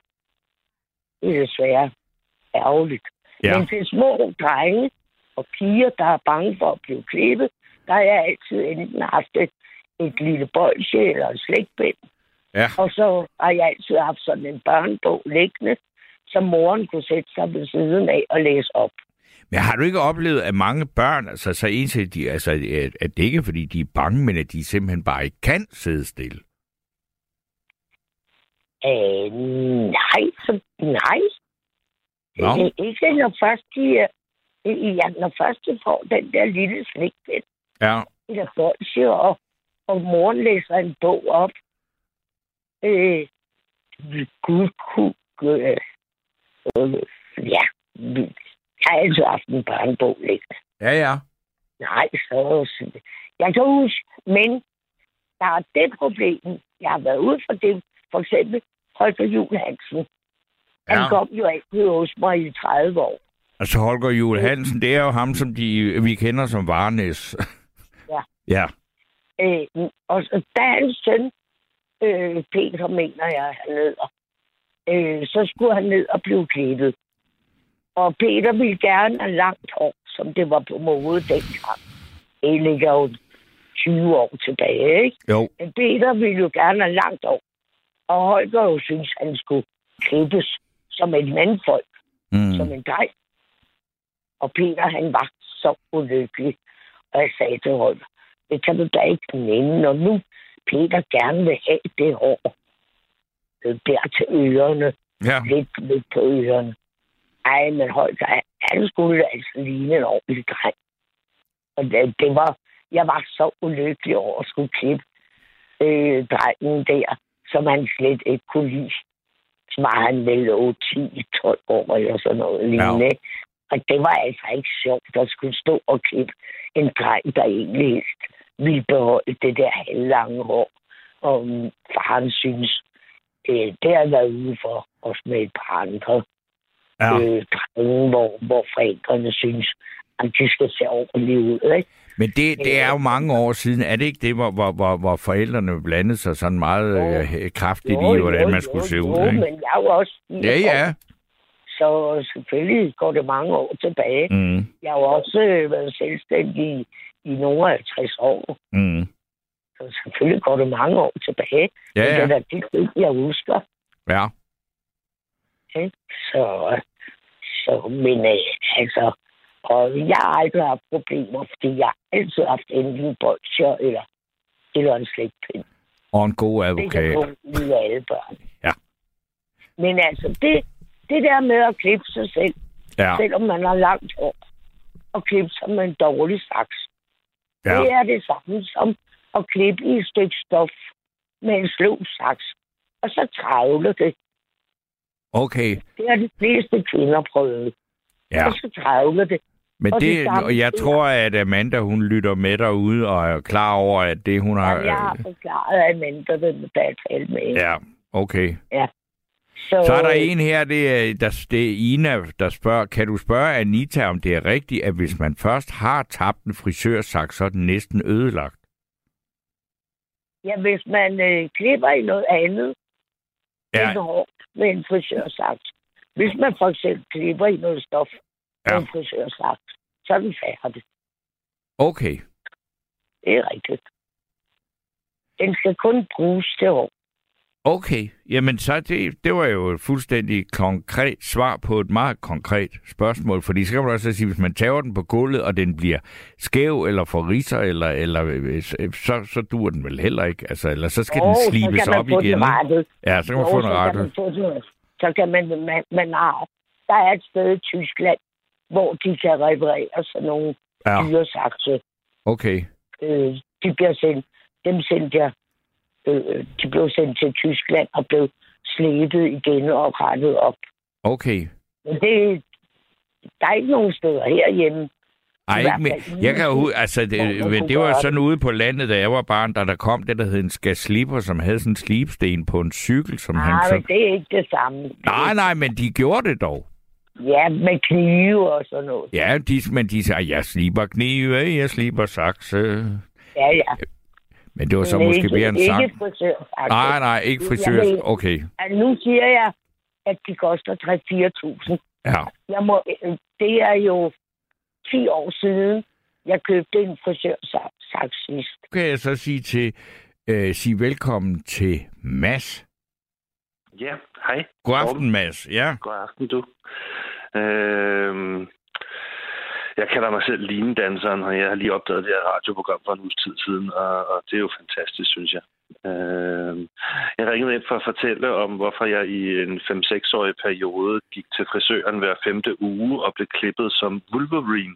Det er desværre ærgerligt. Ja. Men til små drenge og piger, der er bange for at blive klippet, der har jeg altid enten haft et, et lille bolsje eller en slægtbind.
Ja.
Og så har jeg altid haft sådan en børnebog liggende, som moren kunne sætte sig ved siden af og læse op.
Men har du ikke oplevet, at mange børn, altså så indtil de, altså, at- det ikke fordi de er bange, men at de simpelthen bare ikke kan sidde stille?
Øh, nej, så nej.
Nå.
Øh, Ikke når først de, øh, ja, når først de får den der lille slægtbind.
Ja.
eller bolsje, og, og moren læser en bog op. Øh, Gud, Gud, øh, øh, ja, jeg har altid haft en børnebog liggende.
Ja, ja.
Nej, så, jeg kan huske, men der er det problem, jeg har været ude for det, for eksempel Holger Jul Hansen. Han
Ja.
kom jo altid hos mig i 30 år.
Altså Holger Juhl Hansen, det er jo ham, som de, vi kender som Varnes.
Ja.
Ja.
Øh, og så, da hans søn, øh, Peter, mener jeg, han hedder, øh, så skulle han ned og blive klippet. Og Peter ville gerne have langt hår, som det var på mode dengang. Det ligger jo 20 år tilbage, ikke?
Jo.
Men Peter ville jo gerne have langt hår. Og Holger jo synes, han skulle klippes som et mandfolk,
Mm.
som en dreng. Og Peter, han var så ulykkelig. Og jeg sagde til Holger, det kan du da ikke nænde, når nu Peter gerne vil have det hår. Der til ørerne,
Ja.
lidt, lidt på ørerne. Ej, men Holger, han- han skulle altså ligne en ordentlig dreng. Og det, det var, jeg var så ulykkelig over at skulle klippe øh, drengen der, som han slet ikke kunne lide. Så var han vel 8, 10, 12 år eller sådan noget lignende. Ja. Og det var altså ikke sjovt at skulle stå og klippe en dreng, der egentlig helst ville beholde det der halvlange hår. Og faren synes, øh, det har været ude for, også med et par andre
ja.
øh, drenge, hvor, hvor forældrene synes, at de skal se ordentligt ud. Ikke?
Men det, det er jo mange år siden. Er det ikke det, hvor, hvor, hvor, hvor forældrene blandede sig sådan meget
Jo.
øh, kraftigt i, hvordan man skulle se
jo,
ud? Ikke?
men jeg er jo også...
Ja, ja.
Så selvfølgelig går det mange år tilbage.
Mm.
Jeg har jo også øh, været selvstændig i, nogle af 50 år.
Mm.
Så selvfølgelig går det mange år tilbage.
Ja,
Men det
ja.
er da det, det, jeg husker.
Ja.
Ikke? Så, så, men øh, altså, og jeg har aldrig haft problemer, fordi jeg har altid haft enten en bolsjer eller, eller en slægtpind.
Og en god
Det kan
advokat.
kun lide alle børn.
Ja.
Men altså, det, det der med at klippe sig selv,
Ja.
selvom man har langt hår, at klippe sig med en dårlig saks.
Ja.
Det er det samme som at klippe i et stykke stof med en slå saks. Og så travle det.
Okay.
Det har de fleste kvinder prøvet.
Ja.
Og så travle det.
Men
Og
det,
det
og jeg tror, at Amanda, hun lytter med derude og er klar over, at det, hun har...
Jamen, jeg har forklaret, at Amanda vil da tale med hende.
Ja, okay.
Så,
Så er der en her, det er, der, det er Ina, der spørger, kan du spørge Anita, om det er rigtigt, at hvis man først har tabt en frisørsaks, så er den næsten ødelagt?
Ja, hvis man øh, klipper i noget andet ja. End hårdt med en frisørsaks. Hvis man for eksempel klipper i noget stof med
Ja.
en frisørsaks, så er den færdig.
okay.
Det er rigtigt. Den skal kun bruges til hår.
Okay, jamen så det, det var jo et fuldstændig konkret svar på et meget konkret spørgsmål, fordi så kan man også sige, hvis man tager den på gulvet, og den bliver skæv eller for riser, eller, eller øh, så, så dur den vel heller ikke, altså, eller så skal
Åh,
den slibes op igen.
Den.
Ja, så kan man
Jo,
få den rettet.
så kan man, man, man har, der er et sted i Tyskland, hvor de kan reparere sådan nogle
Ja,
dyre sakse.
okay.
Øh, de bliver sendt, dem sendte jeg, øh, de blev sendt til Tyskland og blev slebet igen og rettet op.
Okay.
Men det, der er ikke nogen steder herhjemme.
Ej, ikke
fald
Jeg kan hu- altså, det, men det var sådan ude på landet, da jeg var barn, da der kom det, der hed en skasliber, som havde sådan en slipsten på en cykel, som han
Nej,
så...
men det er ikke det samme.
Nej, nej, men de gjorde det dog.
Ja, med knive og sådan noget.
Ja, de, men de sagde, jeg sliber knive, jeg sliber sakse.
Ja, ja.
Men det var så
Men
måske
ikke,
mere en sang.
Ikke frisør,
Nej, nej, ikke frisør. Okay,
Altså, nu siger jeg, at de koster 3-4.000.
ja.
Jeg må, øh, det er jo 10 år siden, jeg købte en frisørsaks sidst.
Kan jeg så sige til, øh, sige velkommen til Mads.
Ja, hej.
God aften, Mads. Ja.
God aften, du. Øhm, jeg kalder mig selv Linedanseren, og jeg har lige opdaget det her radioprogram for en uges tid siden, og, og det er jo fantastisk, synes jeg. Øhm, jeg ringede ind for at fortælle om, hvorfor jeg i en 5-6-årig periode gik til frisøren hver femte uge og blev klippet som Wolverine.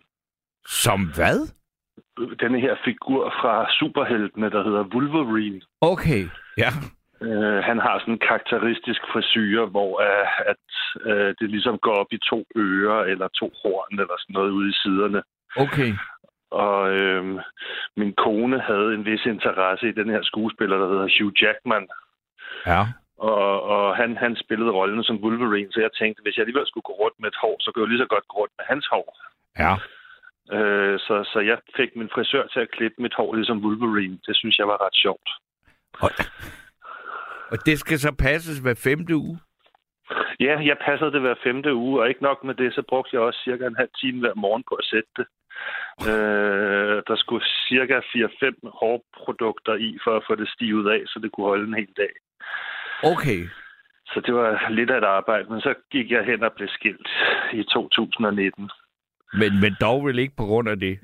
Som hvad?
Denne her figur fra superheltene, der hedder Wolverine.
Okay, ja.
Øh, han har sådan en karakteristisk frisyr, hvor uh, at uh, det ligesom går op i to ører eller to horn eller sådan noget ude i siderne.
Okay.
Og øh, min kone havde en vis interesse i den her skuespiller, der hedder Hugh Jackman.
Ja.
Og, og han, han spillede rollen som Wolverine, så jeg tænkte, hvis jeg alligevel skulle gå rundt med et hår, så kunne jeg lige så godt gå rundt med hans hår.
Ja.
Øh, så, så jeg fik min frisør til at klippe mit hår ligesom Wolverine. Det synes jeg var ret sjovt.
Og, og det skal så passes hver femte uge?
Ja, jeg passede det hver femte uge, og ikke nok med det, så brugte jeg også cirka en halv time hver morgen på at sætte det. Øh, der skulle cirka 4-5 hårprodukter i, for at få det stivet af, så det kunne holde en hel dag.
Okay.
Så det var lidt af et arbejde, men så gik jeg hen og blev skilt i 2019.
Men, men dog vel ikke på grund af det?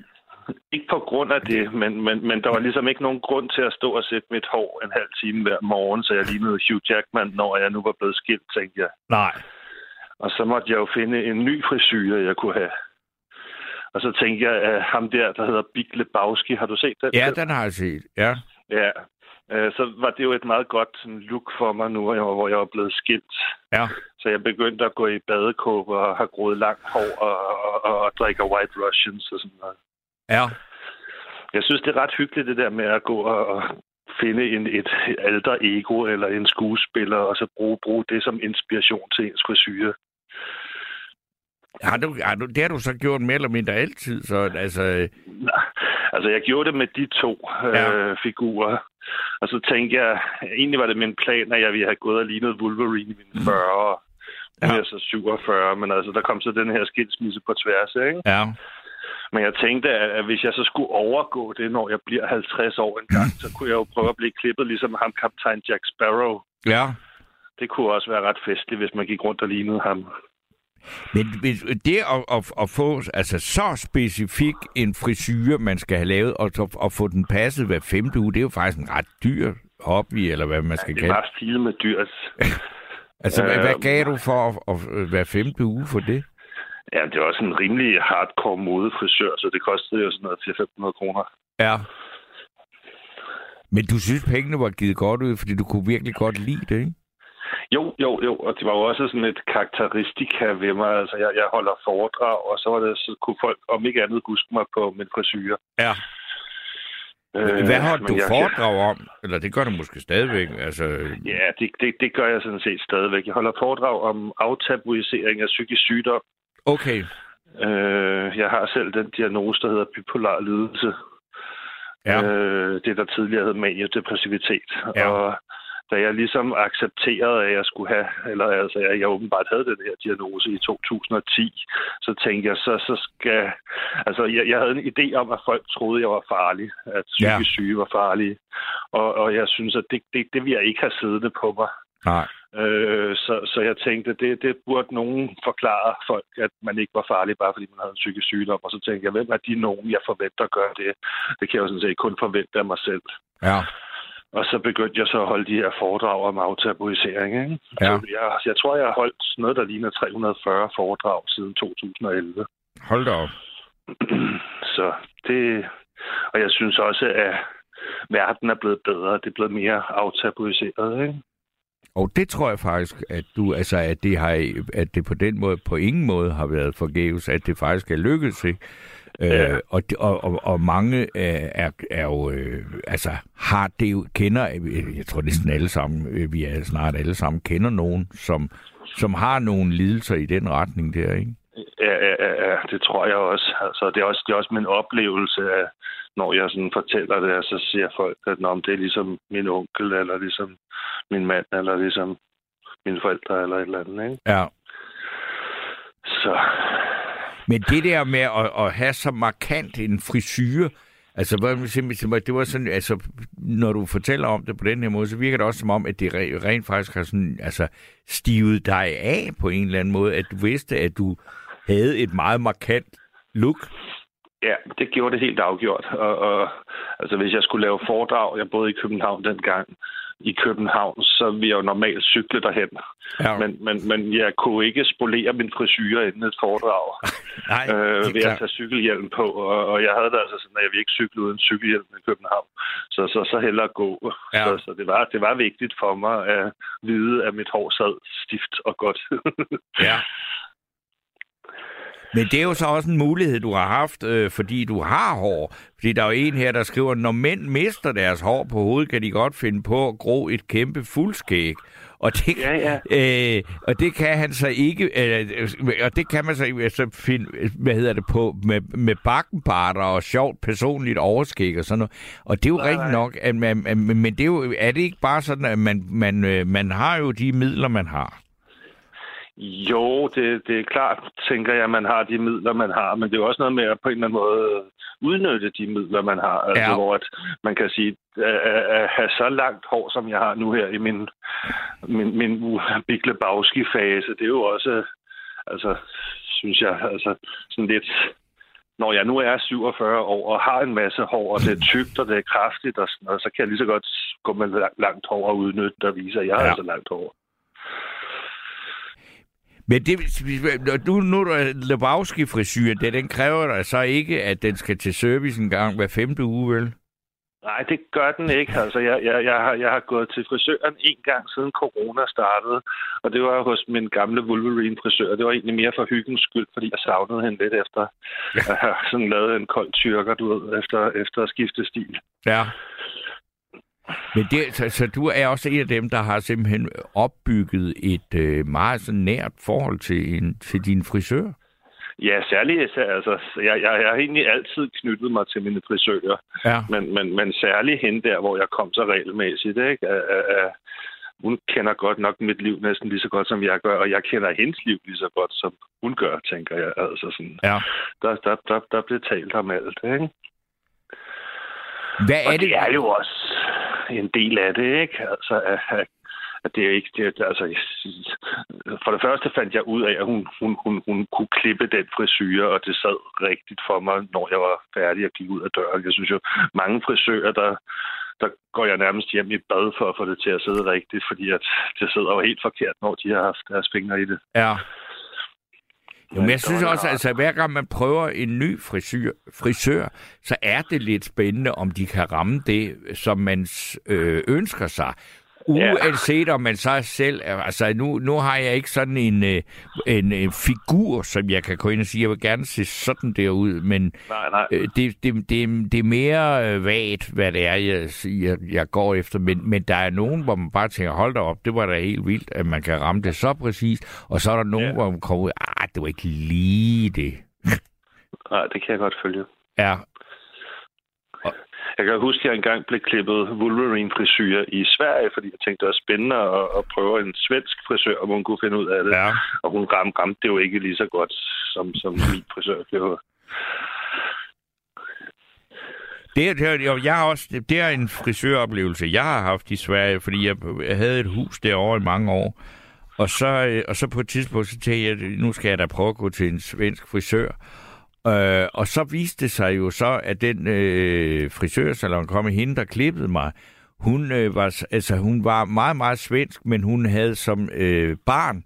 Ikke på grund af det, men, men, men der var ligesom ikke nogen grund til at stå og sætte mit hår en halv time hver morgen, så jeg lignede Hugh Jackman, når jeg nu var blevet skilt, tænkte jeg.
Nej.
Og så måtte jeg jo finde en ny frisyr, jeg kunne have. Og så tænkte jeg, at ham der, der hedder Big Lebowski, har du set den?
Ja, den har jeg set. Ja.
Ja. Øh, Så var det jo et meget godt sådan, look for mig nu, hvor jeg var- blevet skilt.
Ja.
Så jeg begyndte at gå i badekåbe og have groet langt hår og, og, og, og drikke White Russians og sådan noget.
Ja.
Jeg synes, det er ret hyggeligt, det der med at gå og, og finde en, et alter ego eller en skuespiller, og så bruge, bruge det som inspiration til ens frisyre.
Har du, har du, det har du så gjort mere eller mindre altid, så altså...
Nej, Altså, jeg gjorde det med de to
Ja.
øh, figurer. Og så tænkte jeg, egentlig var det min plan, at jeg ville have gået og lignet Wolverine i mine 40'ere. Nu er
Ja.
så 47, men altså, der kom så den her skilsmisse på tværs, ikke?
Ja.
Men jeg tænkte, at hvis jeg så skulle overgå det, når jeg bliver 50 år en gang, så kunne jeg jo prøve at blive klippet ligesom ham, kaptajn Jack Sparrow.
Ja.
Det kunne også være ret festligt, hvis man gik rundt og lignede ham.
Men det at, at, at få altså, så specifik en frisyr, man skal have lavet, og at få den passet hver femte uge, det er jo faktisk en ret dyr hobby, eller hvad man skal
Det
kalde
er bare filet med dyrt.
Altså, hvad, hvad
Øh,
gav du for at, at, at hver femte uge for det?
Ja, det er også en rimelig hardcore modefrisør, så det kostede jo sådan noget til 500 kroner.
Ja. Men du synes, pengene var givet godt ud, fordi du kunne virkelig godt lide det, ikke?
Jo, jo, jo, og det var jo også sådan et karakteristika ved mig. Altså, jeg, jeg holder foredrag, og så var det, så kunne folk om ikke andet huske mig på min frisyr.
Ja.
Øh,
Hvad holdt du
jeg-
foredrag om? Eller det gør du måske stadigvæk. Altså,
Ja, det, det, det gør jeg sådan set stadigvæk. Jeg holder foredrag om aftabuisering af psykisk sygdom.
Okay.
Øh, jeg har selv den diagnose, der hedder bipolar lidelse.
Ja.
Øh, det, der tidligere hed maniodepressivitet.
Ja.
Og da jeg ligesom accepterede, at jeg skulle have, eller altså, at jeg åbenbart havde den her diagnose i 2010, så tænkte jeg, så, så skal... Altså, jeg, jeg havde en idé om, at folk troede, jeg var farlig, at
Ja.
psykisk syge var farlige. Og, og jeg synes, at det, det, det vil jeg ikke have siddende på mig.
Nej.
Øh, så, så jeg tænkte, det, det burde nogen forklare folk, at man ikke var farlig, bare fordi man havde en psykisk sygdom. Og så tænkte jeg, hvem er de nogen, jeg forventer gør det? Det kan jeg jo sådan set kun forvente af mig selv.
Ja.
Og så begyndte jeg så at holde de her foredrag om aftabuisering. Ikke?
Ja.
Så jeg, jeg tror, jeg har holdt noget, der ligner 340 foredrag siden 2011.
Hold da op.
så det... Og jeg synes også, at verden er blevet bedre. Det er blevet mere aftabuiseret. Ikke?
Og det tror jeg faktisk, at du, altså, at det har, at det på den måde, på ingen måde har været forgæves, at det faktisk er lykkedes, ikke?
Ja.
Øh, og, og, og, mange øh, er, er jo, øh, altså, har det jo, kender, øh, jeg tror næsten alle sammen, øh, vi er snart alle sammen, kender nogen, som, som har nogle lidelser i den retning der, ikke?
Ja, ja, ja, ja, det tror jeg også. Altså, det, er også det er også min oplevelse af, når jeg sådan fortæller det, så siger folk, at Nå, men det er ligesom min onkel, eller ligesom min mand, eller ligesom mine forældre, eller et eller andet. Ikke?
Ja.
Så
Men det der med at, at have så markant en frisyr, altså det var sådan, altså når du fortæller om det på den her måde, så virker det også som om, at det re- rent faktisk har sådan, altså stivet dig af på en eller anden måde, at du vidste, at du havde et meget markant look.
Ja, det gjorde det helt afgjort. Og, og altså, hvis jeg skulle lave foredrag, jeg boede i København dengang, i København, så ville jeg jo normalt cykle derhen.
Ja.
Men, men, men jeg kunne ikke spolere min frisyr inden et foredrag.
Nej,
øh, ved
er
at tage cykelhjelm på, og, og jeg havde det altså sådan, at jeg ville ikke cykle uden cykelhjelm i København. Så, så, så hellere gå.
Ja.
Så, så det, var, det var vigtigt for mig at vide, at mit hår sad stift og godt.
Ja. Men det er jo så også en mulighed, du har haft, øh, fordi du har hår. Fordi der er jo en her, der skriver, når mænd mister deres hår på hovedet, kan de godt finde på at gro et kæmpe fuldskæg. Og det,
Ja, ja.
Øh, og det kan han så ikke, øh, og det kan man så ikke så finde, hvad hedder det, på med, med bakkenbarter og sjovt personligt overskæg og sådan noget. Og det er jo
Nej,
rigtigt
nej.
nok, at man, men men det er, jo, er det ikke bare sådan, at man, man, øh, man har jo de midler, man har?
Jo, det, det er klart, tænker jeg, at man har de midler, man har, men det er jo også noget med at på en eller anden måde udnytte de midler, man har. Altså,
Ja.
hvor at man kan sige, at, at, have så langt hår, som jeg har nu her i min, min, min Bikle Bauski-fase, det er jo også, altså, synes jeg, altså, sådan lidt... Når jeg nu er 47 år og har en masse hår, og det er tykt, og det er kraftigt, og, sådan, noget, så kan jeg lige så godt gå med lang- langt hår og udnytte det og vise, at jeg har
Ja.
altså langt hår.
Men det, nu, nu er Lebowski-frisyren, det, den kræver der så ikke, at den skal til service en gang hver femte uge, vel?
Nej, det gør den ikke. Altså, jeg, jeg, jeg, har, jeg har gået til frisøren en gang siden corona startede, og det var hos min gamle Wolverine-frisør. Det var egentlig mere for hyggens skyld, fordi jeg savnede hende lidt efter at have sådan lavet en kold tyrker, du ved, efter, efter at skifte stil.
Ja. Men det, så, så du er også en af dem, der har simpelthen opbygget et øh, meget så nært forhold til, en, til din frisør?
Ja, særligt, altså, jeg, jeg, jeg har egentlig altid knyttet mig til mine frisører,
Ja.
men, men, men særligt hende der, hvor jeg kom så regelmæssigt, ikke? At, at, at, hun kender godt nok mit liv næsten lige så godt, som jeg gør, og jeg kender hendes liv lige så godt, som hun gør, tænker jeg. Altså sådan,
ja.
der, der, der, der bliver talt om alt, ikke?
Hvad er
Og
det?
det er jo også en del af det, ikke? Altså, at, det er ikke... Det, altså, for det første fandt jeg ud af, at hun, hun, hun, hun kunne klippe den frisyr, og det sad rigtigt for mig, når jeg var færdig og gik ud af døren. Jeg synes jo, mange frisører, der, der går jeg nærmest hjem i bad for at få det til at sidde rigtigt, fordi at det sidder jo helt forkert, når de har haft deres fingre i det.
Ja. Men jeg synes også, altså hver gang man prøver en ny frisyr, frisør, så er det lidt spændende, om de kan ramme det, som man øh, ønsker sig. Uanset om man så selv... Altså, nu, nu har jeg ikke sådan en, øh, en, en figur, som jeg kan gå ind og sige, jeg vil gerne se sådan der ud, men
Nej, nej.
øh, det, det, det, det er mere øh, vagt, hvad det er, jeg, jeg, jeg går efter. Men, men der er nogen, hvor man bare tænker, hold da op, det var da helt vildt, at man kan ramme det så præcist. Og så er der nogen,
Ja.
hvor man kommer ud, ah, det var ikke lige det.
nej, det kan jeg godt følge.
Ja,
Jeg kan huske, at jeg engang blev klippet Wolverine-frisyr i Sverige, fordi jeg tænkte, det var spændende at, at prøve en svensk frisør, om hun kunne finde ud af det.
ja.
Og hun ramte, ramte det jo ikke lige så godt, som, som min frisør gjorde.
Det, det, jeg har også, det, det er en frisøroplevelse, jeg har haft i Sverige, fordi jeg, jeg havde et hus derovre i mange år. Og så, øh, og så på et tidspunkt, så tænkte jeg, nu skal jeg da prøve at gå til en svensk frisør. Øh, og så viste det sig jo så, at den øh, frisørsalon kom i hende, der klippede mig. Hun, øh, var, altså, hun var meget, meget svensk, men hun havde som øh, barn,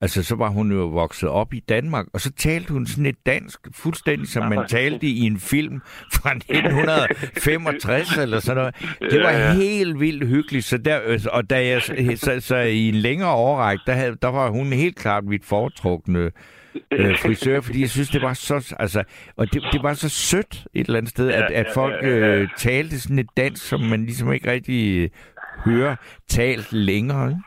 altså så var hun jo vokset op i Danmark, og så talte hun sådan et dansk, fuldstændig som man talte i en film fra 1965 eller sådan noget. Det var
Ja, ja.
helt vildt hyggeligt, så der, øh, og da jeg, så, så i en længere årrække, der, havde, der var hun helt klart mit foretrukne øh, frisør, fordi jeg synes, det var så, altså, og det, det var så sødt et eller andet sted, at,
Ja,
at
ja,
folk
ja, ja.
øh, talte sådan et dansk, som man ligesom ikke rigtig øh, hører talt længere. Ikke?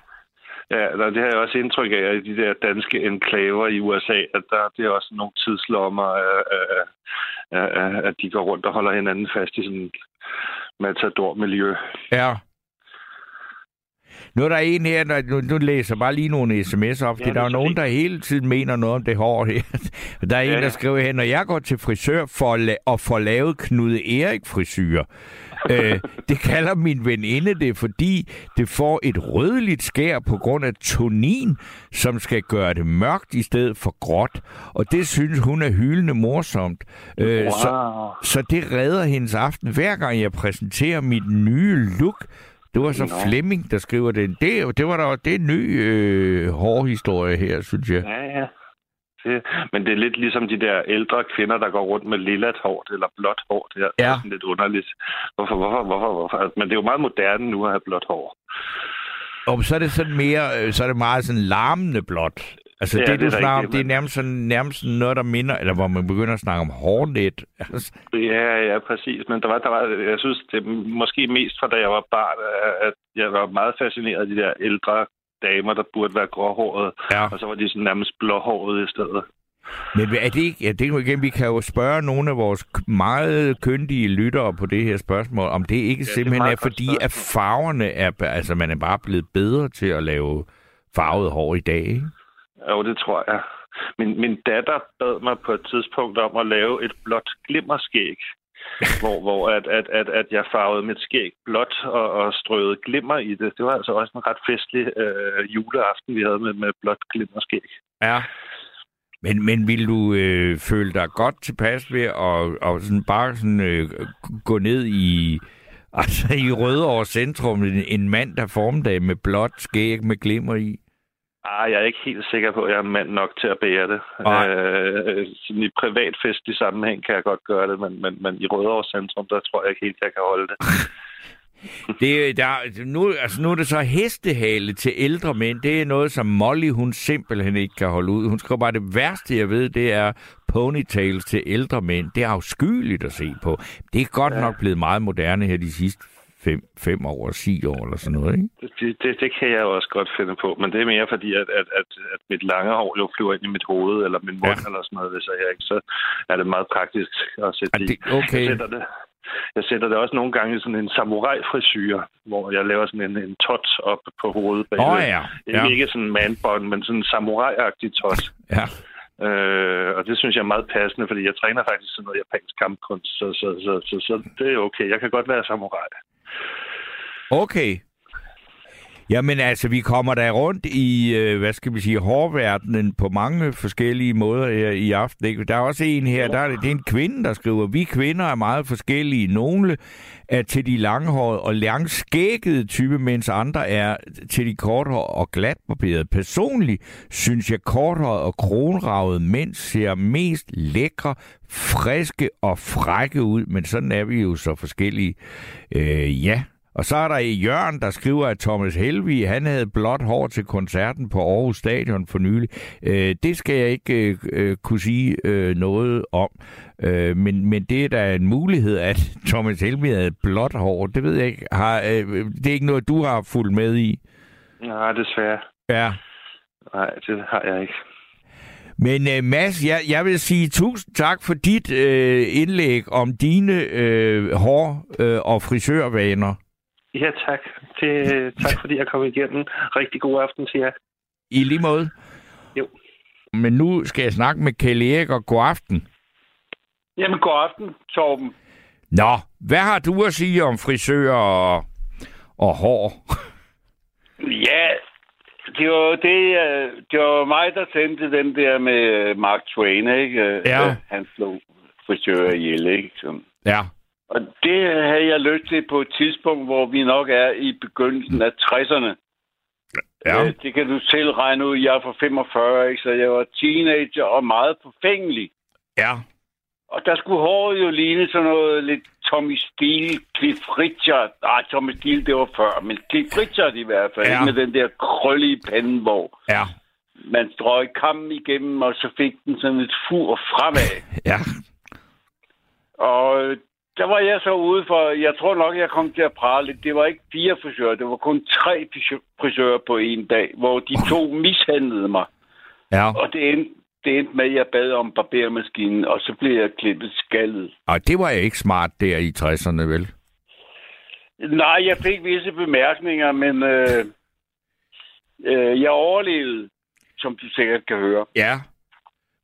Ja, der, det har jeg også indtryk af, at de der danske enklaver i USA, at der det er også nogle tidslommer, af, af, af, af, at de går rundt og holder hinanden fast i sådan et matador-miljø.
Ja. Nu er der en her, der, nu, nu læser bare lige nogle sms'er op,
Ja, det
der
er så
nogen, der hele tiden mener noget om det hår her. Der er en,
Ja,
der
ja.
skriver her, når jeg går til frisør for at, og får lavet Knud Erik frisyr, øh, det kalder min veninde det, fordi det får et rødligt skær på grund af tonin, som skal gøre det mørkt i stedet for gråt. Og det synes hun er hyldende morsomt. Øh, så,
Wow.
så det redder hendes aften, hver gang jeg præsenterer mit nye look. Det var så
Nå.
Flemming, der skriver det. Det, det var da det er en ny øh, hårhistorie her, synes jeg.
Ja, ja. Det, men det er lidt ligesom de der ældre kvinder, der går rundt med lillat hår eller blåt hår. Det er
Ja.
sådan lidt underligt. Hvorfor, hvorfor, hvorfor, hvorfor? Altså, Men det er jo meget moderne nu at have blåt hår.
Og så er det sådan mere, øh, så er det meget sådan larmende blåt. Altså
Ja,
det,
det
du
er
snakker om, det er nærmest sådan, nærmest noget, der minder, eller hvor man begynder at snakke om hårnet. Altså,
Ja, ja, præcis. Men der var, der var, jeg synes, det er måske mest fra da jeg var barn, at jeg var meget fascineret af de der ældre damer, der burde være gråhårede,
ja.
og så var de sådan nærmest blåhårede i stedet.
Men er det ikke, ja, det er jo igen, vi kan jo spørge nogle af vores meget kyndige lyttere på det her spørgsmål, om det ikke
det er
simpelthen
meget
er,
godt
fordi at farverne er, altså man er bare blevet bedre til at lave farvet hår i dag, ikke?
Jo, det tror jeg. Min, min datter bad mig på et tidspunkt om at lave et blåt glimmerskæg, hvor, hvor at, at, at, at jeg farvede mit skæg blåt og, og strøede glimmer i det. Det var altså også en ret festlig øh, juleaften, vi havde med, med blåt glimmerskæg.
Ja. Men, men vil du øh, føle dig godt tilpas ved at, at sådan bare sådan, øh, gå ned i, altså i Rødovre Centrum, en, en mand, der formdag med blåt skæg med glimmer i?
Ah, jeg er ikke helt sikker på, at jeg er mand nok til at bære det.
Nej.
Øh, sådan i privatfestlig sammenhæng kan jeg godt gøre det, men, men, men i Rødovre Centrum, der tror jeg ikke helt, jeg kan holde det.
Det, der, nu, altså nu er det så hestehale til ældre mænd. Det er noget, som Molly hun simpelthen ikke kan holde ud. Hun skriver bare, det værste, jeg ved, det er ponytails til ældre mænd. Det er afskyeligt at se på. Det er godt ja. nok blevet meget moderne her de sidste fem, fem år, ti år eller sådan noget, ikke?
Det, det, det kan jeg også godt finde på, men det er mere fordi, at, at, at, at mit lange hår jo flyver ind i mit hoved, eller min mund,
Ja.
ja. eller sådan noget, hvis jeg ikke, så er det meget praktisk at sætte det,
okay.
Jeg sætter det, jeg sætter det også nogle gange i sådan en samurai-frisyr, hvor jeg laver sådan en, en tot op på hovedet.
Åh oh,
bagved.
ja.
Ikke,
ja.
ikke sådan en manbånd, men sådan en samurai-agtig tot.
ja.
Øh, og det synes jeg er meget passende, fordi jeg træner faktisk sådan noget japansk kampkunst, så, så, så, så, så det er okay. Jeg kan godt være samurai.
Okay. Jamen altså, vi kommer der rundt i, øh, hvad skal vi sige, hårverdenen på mange forskellige måder her i aften. Ikke? Der er også en her, der er, det er en kvinde, der skriver, vi kvinder er meget forskellige. Nogle er til de langhårede og langskækkede type, mens andre er til de korthårede og glatbarberede. Personligt synes jeg korthårede og kronravede mænd ser mest lækre, friske og frække ud, men sådan er vi jo så forskellige. Øh, ja, og så er der Jørgen, der skriver, at Thomas Helvig, han havde blåt hår til koncerten på Aarhus Stadion for nylig. Øh, det skal jeg ikke øh, øh, kunne sige øh, noget om. Øh, men, men det er da en mulighed, at Thomas Helvig havde blåt hår. Det ved jeg ikke. Har, øh, det er ikke noget, du har fulgt med i?
Nej, desværre.
Ja.
Nej, det har jeg ikke.
Men uh, Mads, jeg, jeg vil sige tusind tak for dit uh, indlæg om dine uh, hår- uh, og frisørvaner.
Ja, tak. Det, tak fordi jeg kom igennem. Rigtig god aften til jer.
I lige måde.
Jo.
Men nu skal jeg snakke med Kjell Erik, og god aften.
Jamen, god aften, Torben.
Nå, hvad har du at sige om frisører og, og hår?
Ja, det var det, øh, det var mig, der sendte den der med Mark Twain, ikke?
Ja.
Han slog frisører ihjel, ikke? Sådan.
Ja.
Og det havde jeg lyst til på et tidspunkt, hvor vi nok er i begyndelsen af 60'erne.
Ja.
Øh, Det kan du selv regne ud. Jeg er fra 45, ikke? så jeg var teenager og meget forfængelig.
Ja.
Og der skulle håret jo ligne sådan noget lidt Tommy Steele, Cliff Richard. Nej, Tommy Steele, det var før, men Cliff Richard i hvert fald.
Ja.
Med den der krølle i panden, hvor
Ja.
man strøg kammen igennem, og så fik den sådan et fur fremad.
Ja.
Og der var jeg så ude for, jeg tror nok, jeg kom til at prale lidt. Det var ikke fire frisører, det var kun tre frisø- frisører på en dag, hvor de to mishandlede mig.
Ja.
Og det endte, det endte med, at jeg bad om barbermaskinen, og så blev jeg klippet skaldet.
Og det var ikke smart der i 60'erne, vel?
Nej, jeg fik visse bemærkninger, men øh, øh, jeg overlevede, som du sikkert kan høre.
Ja.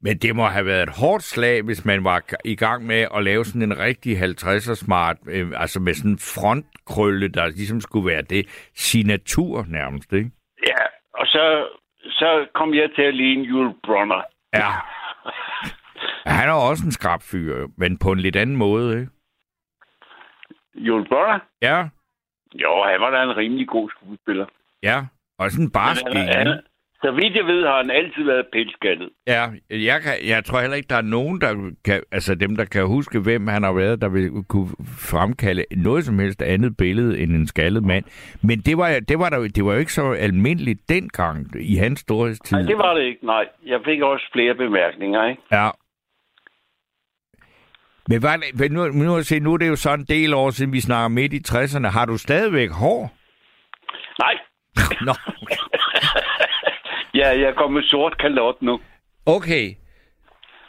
Men det må have været et hårdt slag, hvis man var i gang med at lave sådan en rigtig 50'er smart, øh, altså med sådan en frontkrølle, der ligesom skulle være det signatur nærmest, ikke?
Ja, og så, så kom jeg til at ligne Jule Brunner.
Ja. Han er også en skrab fyr, men på en lidt anden måde, ikke?
Jule Brunner?
Ja,
Jo, han var da en rimelig god skuespiller.
ja. Og sådan en barsk
Så vidt jeg ved, har han altid været pelskaldet.
Ja, jeg, kan, jeg tror heller ikke, der er nogen, der kan, altså dem, der kan huske, hvem han har været, der vil kunne fremkalde noget som helst andet billede end en skaldet mand. Men det var, det var, der, det var jo ikke så almindeligt dengang i hans storhedstid.
Nej, det var det ikke, nej. Jeg fik også flere bemærkninger, ikke?
Ja. Men, hvad, men nu, nu, se, nu er det jo så en del år siden, vi snakker midt i 60'erne. Har du stadigvæk hår?
Nej.
Nå,
Ja, jeg kommer med sort kalot nu.
okay.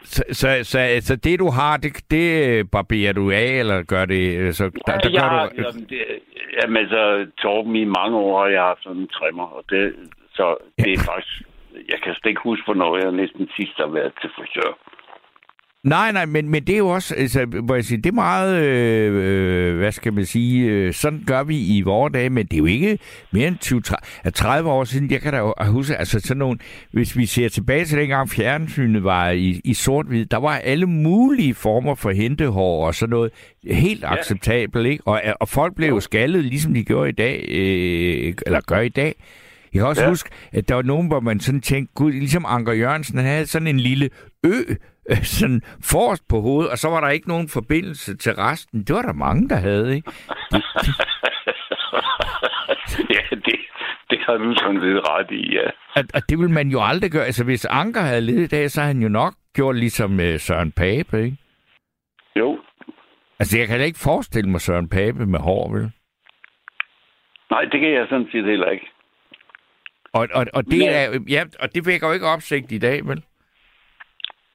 Så, så, så, så det, du har, det, det barberer du af, eller gør det... øh, Så, der, der
jeg
gør
har,
du,
jamen, det, jamen, altså, Torben, i mange år har jeg haft sådan en trimmer, og det, så det er faktisk... Jeg kan slet ikke huske, hvornår jeg næsten sidst har været til frisør.
Nej, nej, men, men det er jo også, altså, hvor jeg siger, det er meget, øh, hvad skal man sige, øh, sådan gør vi i vore dage, men det er jo ikke mere end 20, 30, 30 år siden, jeg kan da jo huske, altså sådan nogle, hvis vi ser tilbage til dengang fjernsynet var i, i sort-hvid, der var alle mulige former for hentehår og sådan noget helt ja. acceptabelt, ikke? Og, og folk blev jo skaldet, ligesom de gjorde i dag, øh, eller gør i dag. Jeg kan også. Ja. huske, at der var nogen, hvor man sådan tænkte, gud, ligesom Anker Jørgensen, han havde sådan en lille ø, øh, sådan forrest på hovedet, og så var der ikke nogen forbindelse til resten. Det var der mange, der havde, ikke?
ja, det, det har du sådan lidt ret i, ja.
Og, og det ville man jo aldrig gøre. Altså, hvis Anker havde levet i dag, så havde han jo nok gjort ligesom øh, Søren Pape, ikke?
Jo.
Altså, jeg kan da ikke forestille mig Søren Pape med hår, vel?
Nej, det kan jeg sådan set heller ikke.
Og, og, og, det,
Men-
er, ja, og det vækker jo ikke opsigt i dag, vel?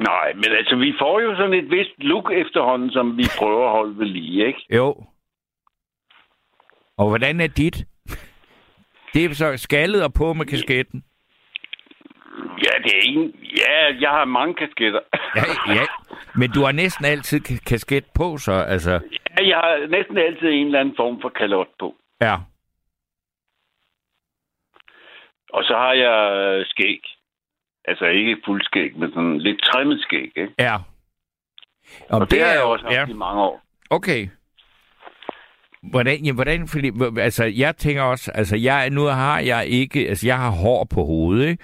Nej, men altså, vi får jo sådan et vist look efterhånden, som vi prøver at holde ved lige, ikke?
Jo. Og hvordan er dit? Det er så skaldet og på med kasketten.
Ja, det er en... Ja, jeg har mange kasketter.
Ja, ja. Men du har næsten altid ka- kasket på, så altså...
ja, jeg har næsten altid en eller anden form for kalot på.
Ja.
Og så har jeg øh, skæg. Altså ikke fuld skæg, men sådan lidt trimmet skæg, ikke?
Ja. Om
Og det, har jeg
jo-
også haft
ja.
i mange år.
Okay. Hvordan, ja, hvordan, fordi, altså, jeg tænker også, altså, jeg, nu har jeg ikke, altså, jeg har hår på hovedet, ikke?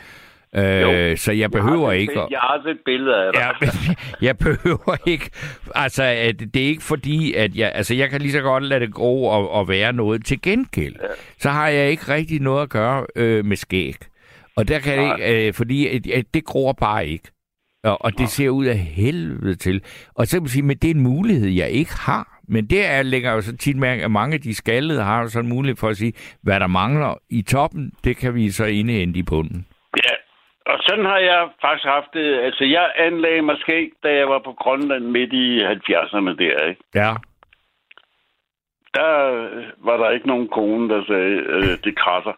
Øh, så jeg behøver
jeg
ikke at...
Jeg har set billeder af dig.
Ja, men jeg behøver ikke... Altså, at det er ikke fordi, at jeg... Altså, jeg kan lige så godt lade det gå og, og være noget til gengæld. Ja. Så har jeg ikke rigtig noget at gøre øh, med skæg. Og der kan det ikke... Øh, fordi at, at det gror bare ikke. Og, og det ser ud af helvede til. Og så kan man sige, men det er en mulighed, jeg ikke har. Men det er, lægger jo så tit mærke, at mange af de skaldede har jo sådan mulighed for at sige, hvad der mangler i toppen, det kan vi så indhente i bunden.
Ja, og sådan har jeg faktisk haft det. Altså, jeg anlagde mig skæg, da jeg var på Grønland midt i 70'erne der, ikke?
Ja.
Der øh, var der ikke nogen kone, der sagde, øh, det krasser.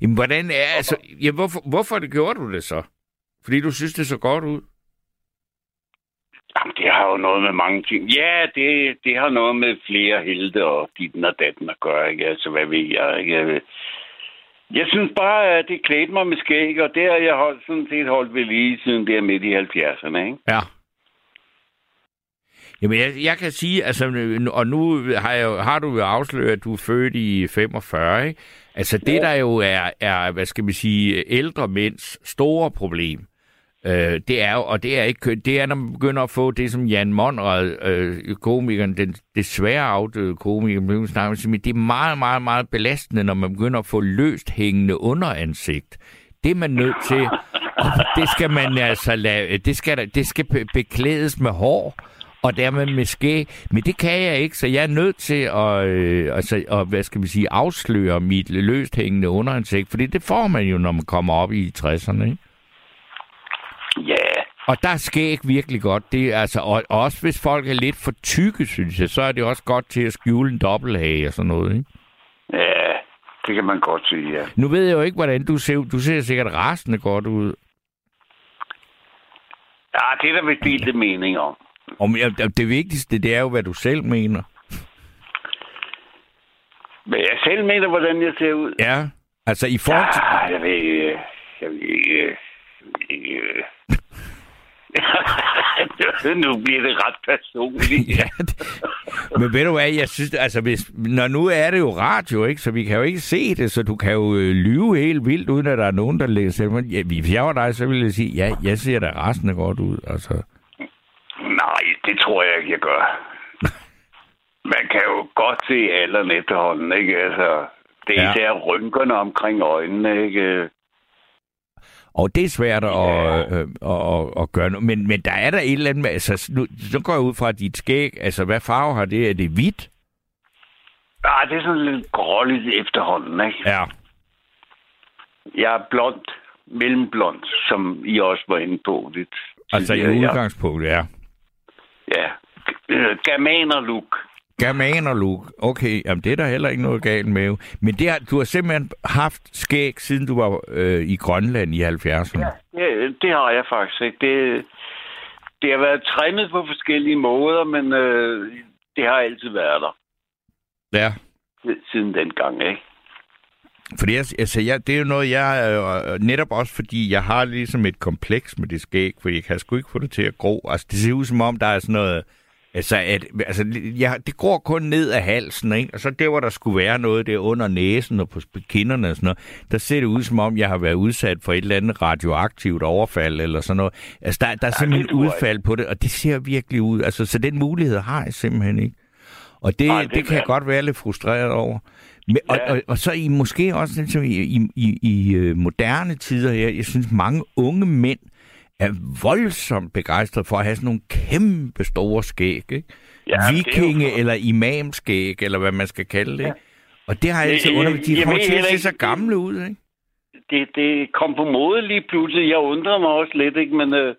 Jamen, hvordan er altså... Ja, hvorfor, hvorfor det gjorde du det så? Fordi du synes, det så godt ud?
Jamen, det har jo noget med mange ting. Ja, det, det har noget med flere helte og ditten og datten at gøre, ikke? Altså, hvad ved jeg, ikke? Jeg, jeg synes bare, at det klædte mig med skæg, og det har jeg holdt, sådan set holdt ved lige siden der midt i 70'erne, ikke?
Ja. Jamen, jeg, jeg kan sige, altså, og nu har, jeg, har du jo afsløret, at du er født i 45, ikke? Altså, det der jo er, er, hvad skal vi sige, ældre mænds store problem, øh, det er jo, og det er ikke, det er, når man begynder at få det, som Jan Monrad, øh, komikeren, den desværre afdøde komiker, blev snakket om, det er meget, meget, meget belastende, når man begynder at få løst hængende underansigt. Det er man nødt til, og det skal man altså lave, det skal, det skal be- beklædes med hår, og dermed med skæg. Men det kan jeg ikke, så jeg er nødt til at, øh, altså, at hvad skal vi sige, afsløre mit løst hængende underansigt, fordi det får man jo, når man kommer op i 60'erne, ikke?
Ja,
Og der er skæg virkelig godt. Det er altså, og også hvis folk er lidt for tykke, synes jeg, så er det også godt til at skjule en dobbelthage og sådan noget. Ikke?
ja, det kan man godt sige, ja.
Nu ved jeg jo ikke, hvordan du ser ud. Du ser sikkert rasende godt ud.
Ja, det er der vist delte mening om.
Om, ja, det vigtigste, det er jo, hvad du selv mener.
Men jeg selv mener, hvordan jeg ser ud.
Ja, altså i forhold til...
Ah, jeg ved ikke. Jeg ved ikke. Ved ikke. nu bliver det ret personligt.
Ja, det, men ved du hvad, jeg synes, altså hvis, når nu er det jo radio, ikke, så vi kan jo ikke se det, så du kan jo øh, lyve helt vildt, uden at der er nogen, der læser det. Men ja, hvis jeg var dig, så ville jeg sige, ja, jeg ser da resten godt ud, altså.
Nej, det tror jeg ikke, jeg gør. Man kan jo godt se alderen efterhånden, ikke? Altså, det er
Ja.
især rynkerne omkring øjnene, ikke?
Og det er svært at, øh, øh, at, at, at gøre noget. Men, men der er der et eller andet med, altså, nu, så går jeg ud fra dit skæg, altså hvad farve har det? Er det hvidt?
Ah, det er sådan lidt gråligt efterhånden, ikke?
Ja.
Jeg er blond, mellemblond, som I også var inde på lidt.
Altså i udgangspunktet, ja.
Ja, Øh, germaner-look.
Germaner look. Okay, jamen det er der heller ikke noget galt med. Men det har, du har simpelthen haft skæg, siden du var øh, i Grønland i 70'erne. Ja.
Ja, det har jeg faktisk ikke. Det, det har været trimmet på forskellige måder, men øh, det har altid været der
ja.
siden dengang, ikke?
Fordi jeg, altså, jeg, det er jo noget, jeg... Øh, netop også fordi, jeg har ligesom et kompleks med det skæg, for jeg kan sgu ikke få det til at gro. Altså, det ser ud som om, der er sådan noget... Altså, at, altså jeg, det går kun ned af halsen, ikke? Og så der, hvor der skulle være noget der under næsen og på kinderne og sådan noget, der ser det ud som om, jeg har været udsat for et eller andet radioaktivt overfald eller sådan noget. Altså, der, der er simpelthen
ikke.
udfald på det, og det ser virkelig ud. Altså, så den mulighed har jeg simpelthen ikke. Og det,
Nej, det
det, det kan jeg godt være lidt frustreret over. Men, og,
Ja.
og, og så i måske også ligesom i, i, i, i øh, moderne tider her, jeg synes mange unge mænd er voldsomt begejstrede for at have sådan nogle kæmpe store skæg, ikke?
Ja, jo
Vikinge
flot.
eller imamskæg, eller hvad man skal kalde det. Ja. Og det har jeg altid undervist. De kommer til at se så gamle ud, ikke?
Det, det kom på mode lige pludselig. Jeg undrer mig også lidt, ikke? Men øh,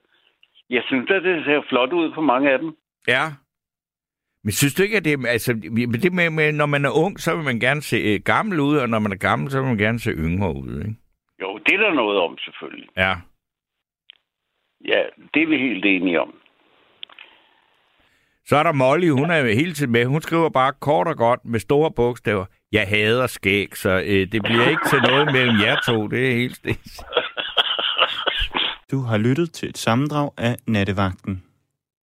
jeg synes at det ser flot ud på mange af dem.
Ja. Men synes du ikke, at det, altså, det med, med, når man er ung, så vil man gerne se øh, gammel ud, og når man er gammel, så vil man gerne se yngre ud, ikke?
Jo, det er der noget om, selvfølgelig.
Ja.
Ja, det er vi helt enige om.
Så er der Molly, hun ja. er jo hele tiden med. Hun skriver bare kort og godt med store bogstaver. Jeg hader skæg, så øh, det bliver ikke til noget mellem jer to. Det er helt stille.
Du har lyttet til et sammendrag af Nattevagten.